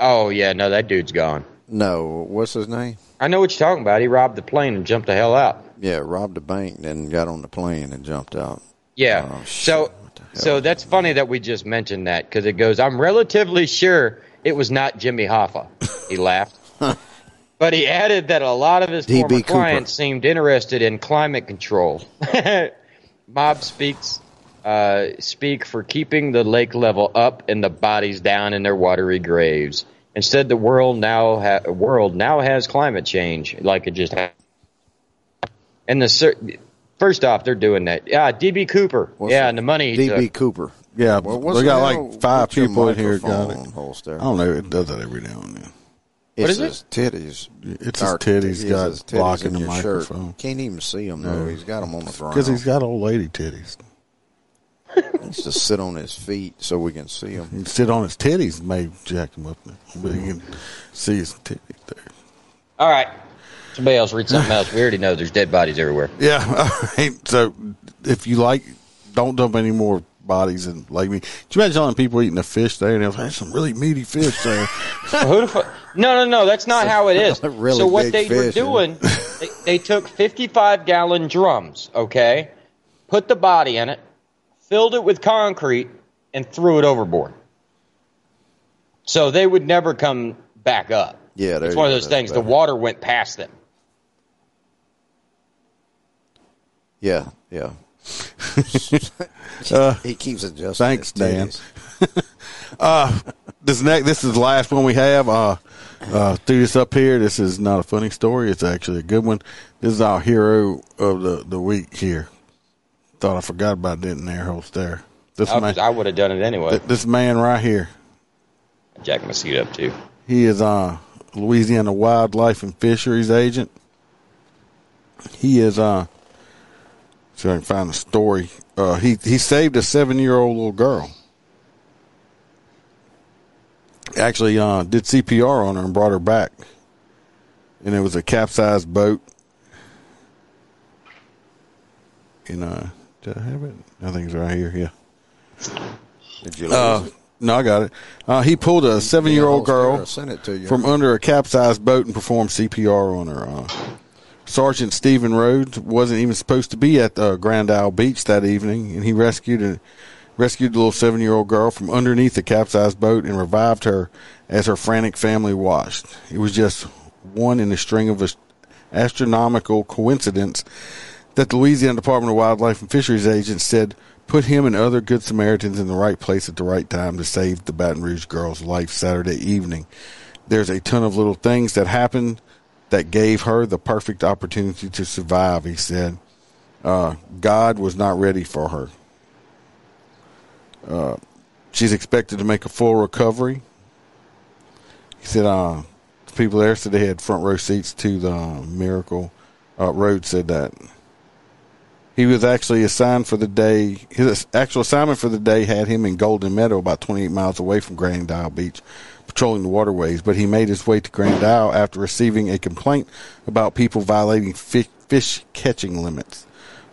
oh yeah, no, that dude's gone. No, what's his name? I know what you're talking about. He robbed the plane and jumped the hell out. Yeah, robbed a bank, then got on the plane and jumped out. Yeah. Oh, so, so that's funny that we just mentioned that because it goes. I'm relatively sure it was not Jimmy Hoffa. He laughed, but he added that a lot of his D.B. former Cooper. clients seemed interested in climate control. Mob speaks uh, speak for keeping the lake level up and the bodies down in their watery graves. Instead, the world now ha- world now has climate change, like it just happened. And the first off, they're doing that. Yeah, DB Cooper. What's yeah, that? and the money. DB. Cooper. Yeah, Well, what's we got like five people in here. Got microphone it. holster? I don't know. It does that every now and then. It is it? titties. It's his Or- titties it's got his titties blocking the your shirt. microphone. Can't even see him though. Yeah. He's got them on the ground. Because he's got old lady titties. He's to sit on his feet so we can see him. He can sit on his titties and may jack him up, but you can see his titties there. All right. Somebody else read something else. We already know there's dead bodies everywhere. Yeah. All right. So if you like, don't dump any more bodies in Lake Mead. Can you imagine the people eating the fish there? And they're like, "There's some really meaty fish there. Who the fuck? No, no, no. That's not how it is. Really so what they were doing, they, they took 55 gallon drums. Okay, put the body in it, filled it with concrete, and threw it overboard. So they would never come back up. Yeah, it's one of those things. The water went past them. Yeah, yeah. Uh, he keeps adjusting. thanks, his Dan. Uh, this next, this is the last one we have. Uh, uh, threw this up here. This is not a funny story. It's actually a good one. This is our hero of the, the week here. Thought I forgot about that in there, host there. This I, man, I would have done it anyway. th- this man right here. Jack my seat up too. He is uh Louisiana Wildlife and Fisheries agent. He is uh so I can find the story. Uh he he saved a seven year old little girl. Actually uh did CPR on her and brought her back. And it was a capsized boat. And uh did I have it? I think it's right here, yeah. Did you lose Uh, it? no, I got it. Uh, he pulled a seven-year-old girl send it to you. from under a capsized boat and performed CPR on her. Uh, Sergeant Stephen Rhodes wasn't even supposed to be at uh, Grand Isle Beach that evening, and he rescued a, rescued the little seven-year-old girl from underneath the capsized boat and revived her as her frantic family watched. It was just one in a string of astronomical coincidence that the Louisiana Department of Wildlife and Fisheries agents said put him and other good Samaritans in the right place at the right time to save the Baton Rouge girl's life Saturday evening. There's a ton of little things that happened that gave her the perfect opportunity to survive, he said. Uh, God was not ready for her. Uh, she's expected to make a full recovery. He said, uh, the people there said they had front row seats to the miracle. Uh, Rhodes said that. He was actually assigned for the day. His actual assignment for the day had him in Golden Meadow, about 28 miles away from Grand Isle Beach, patrolling the waterways. But he made his way to Grand Isle after receiving a complaint about people violating fish, fish catching limits.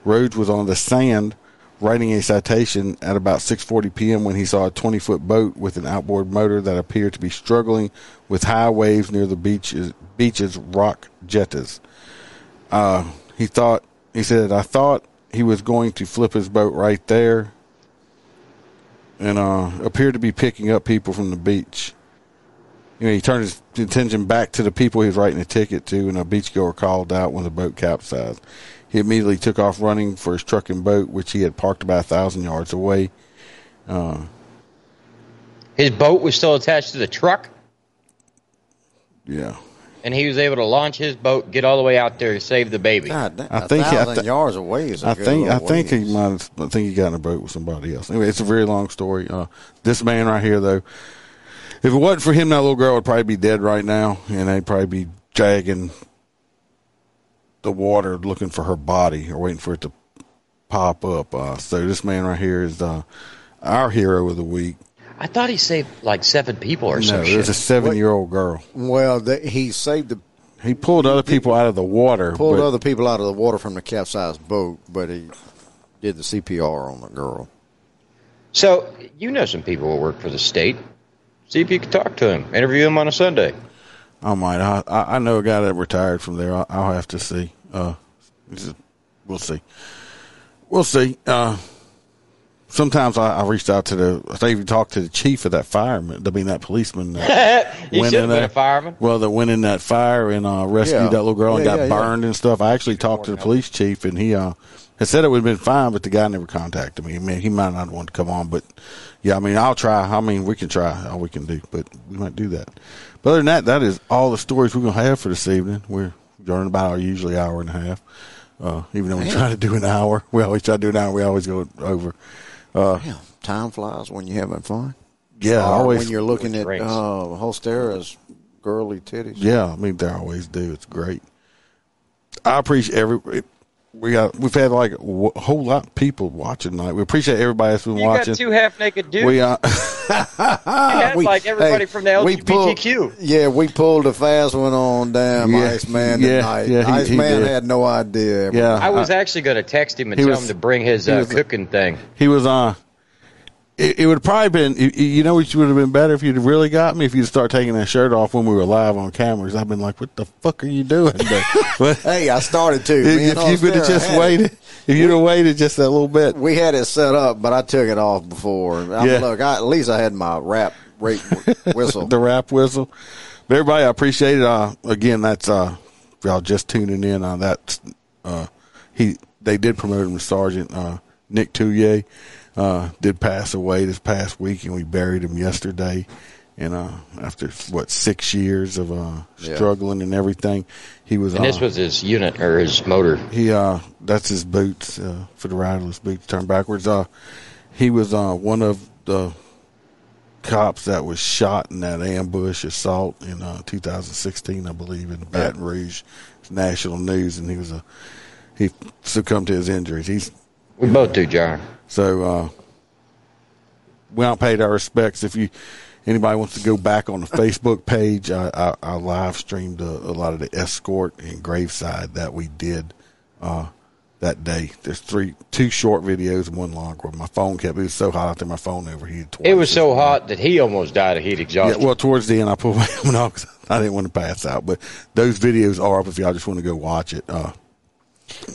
Rhodes was on the sand writing a citation at about 6:40 p.m. when he saw a 20-foot boat with an outboard motor that appeared to be struggling with high waves near the beach's beach's rock jettas. Uh, he thought he said I thought he was going to flip his boat right there and uh, appeared to be picking up people from the beach. You know, he turned his attention back to the people he was writing a ticket to, and a beachgoer called out when the boat capsized. He immediately took off running for his truck and boat, which he had parked about a thousand yards away. Uh, His boat was still attached to the truck, yeah, and he was able to launch his boat, get all the way out there to save the baby. God, damn, I a think- I thousand yards away is a I good think I little think he might. Have, I think he got in a boat with somebody else. Anyway, it's a very long story. Uh, this man right here, though, if it wasn't for him, that little girl would probably be dead right now, and they'd probably be dragging the water looking for her body or waiting for it to pop up. Uh, so this man right here is uh, our hero of the week. I thought he saved like seven people or something. No, some there's a seven-year-old girl. Well, the, he saved the He pulled other people out of the water. pulled but- other people out of the water from the capsized boat, but he did the CPR on the girl. So you know some people who work for the state. See if you can talk to him. Interview him on a Sunday. I might. I, I I know a guy that retired from there. I'll, I'll have to see. Uh, we'll see. We'll see. Uh, sometimes I, I reached out to the. I even talked to the chief of that fireman. I mean that policeman. That He went should in have been a fireman. Well, that went in that fire and uh, rescued Yeah. that little girl and got yeah, yeah. burned and stuff. I actually talked to the police chief and he uh, had said it would have been fine, but the guy never contacted me. I mean, he might not want to come on, but yeah, I mean, I'll try. I mean, we can try all we can do, but we might do that. But other than that, that is all the stories we're gonna have for this evening. We're running about our usually hour and a half. Uh, even though we try to do an hour, we always try to do an hour. We always go over. Uh, Yeah, time flies when you're having fun. yeah, Or always. when you're looking at drinks. uh, Holstera's girly titties. Yeah, I mean they always do. It's great. I appreciate every. We got we've had like a whole lot of people watching tonight. We appreciate everybody that's been You watching. got two half naked dudes. we uh, had We- like everybody hey, from the we pulled- LGBTQ. yeah, we pulled a fast one on damn Yeah, Iceman yeah, tonight. yeah, he- he Iceman did. had no idea. yeah, I was actually going to text him and tell was- him to bring his uh, was- cooking thing. he was uh it, it would probably been you- know which would have been better if you'd really got me if you'd start taking that shirt off when we were live on cameras. I've been like, what the fuck are you doing? But, Hey, I started to. If, if you could have just it. waited, if you'd have waited just that little bit, We had it set up, but I took it off before. I Yeah. Look, I, at least I had my rap rate whistle. the rap whistle. But everybody, I appreciate it. Uh, again, that's uh, y'all just tuning in on that. Uh, he they did promote him to sergeant. Uh, Nick Tullier uh, did pass away this past week, and we buried him yesterday. And uh, after what six years of uh, Yeah. struggling and everything, he was. And this uh, was his unit or his motor. he uh that's his boots uh, for the riderless boots turned backwards uh he was uh one of the cops that was shot in that ambush assault in uh 2016 i believe in baton rouge it's national news and he was a he succumbed to his injuries he's We both do, John. So uh we don't paid our respects if you anybody wants to go back on the facebook page i i, I live streamed a, a lot of the escort and graveside that we did uh that day there's three two short videos and one long one my phone kept it was so hot out there my phone overheated twice It was so morning. hot that he almost died of heat yeah, exhaustion. well, towards the end, I pulled my helmet off I didn't want to pass out. But those videos are up if y'all just want to go watch it. Uh,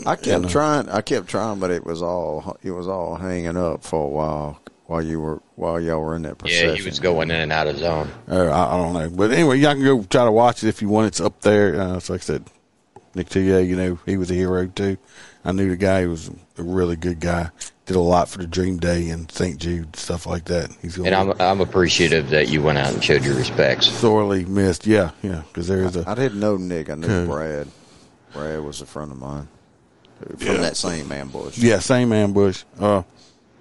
I kept And, uh, trying. I kept trying, but it was all it was all hanging up for a while while you were while y'all were in that procession. yeah, he was going in and out of zone. Uh, I, I don't know, but anyway, y'all can go try to watch it if you want. It's up there. Uh, so like I said, Nick Tullier, you know, he was a hero too. I knew the guy; he was a really good guy. Did a lot for the Dream Day and St. Jude stuff like that. He's And I'm I'm appreciative that you went out and showed your respects. sorely missed. Yeah, yeah, because there is a I didn't know Nick. I knew Okay. Brad. Brad was a friend of mine from Yeah. that same ambush. Yeah, same ambush. Uh,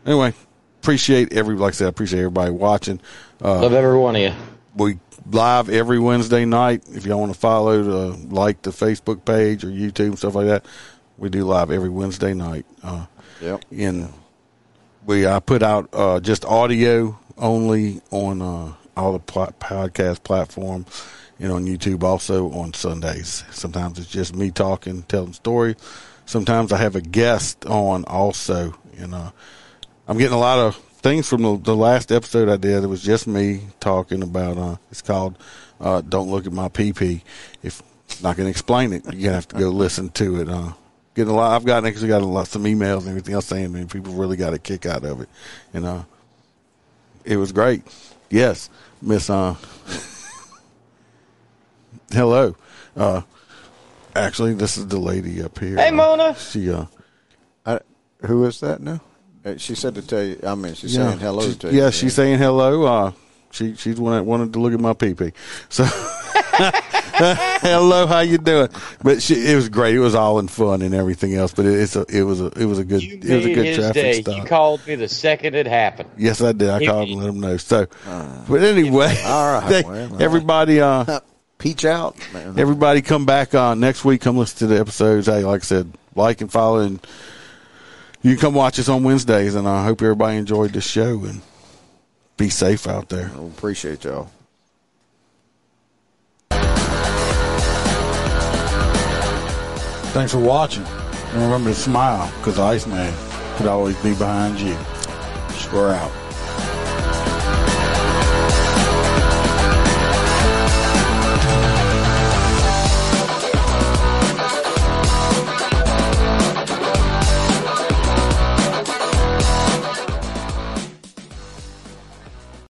anyway, appreciate every like I said, I appreciate everybody watching. Uh, Love every one of you. we live every Wednesday night. If y'all want to follow, the, like the Facebook page or YouTube and stuff like that, we do live every Wednesday night. Uh, Yep. in we I put out uh, just audio only on uh, all the pl- podcast platforms and on YouTube also on Sundays. Sometimes it's just me talking, telling story. Sometimes I have a guest on also, and uh, I'm getting a lot of things from the, the last episode I did. It was just me talking about. Uh, it's called uh, "Don't Look at My PP." If not going to explain it, you're gonna have to go listen to it. Uh, getting a lot. I've gotten actually got a lot some emails and everything else saying that people really got a kick out of it, and uh, it was great. Yes, Miss. Uh, hello. Uh, actually, this is the lady up here. Hey, Uh, Mona. She uh. I, who is that now? Uh, She said to tell you. I mean, she's saying hello She's- to you. Yeah, she's saying hello. Uh, she she's one that wanted to look at my pee pee. So Hello, how you doing? But she, it was great. It was all in fun and everything else. But it, it's a, it was a, it was a good, it was a good his traffic day. stop. You called me the second it happened. Yes, I did. I You- called and let them know. So, but anyway, All right, they- well, all everybody, uh, Peach out. everybody, come back on next week. Come listen to the episodes. Hey, like I said, like and follow, and you can come watch us on Wednesdays. And I hope everybody enjoyed this show and be safe out there. I appreciate y'all. Thanks for watching. And remember to smile, because Iceman could always be behind you. Square out.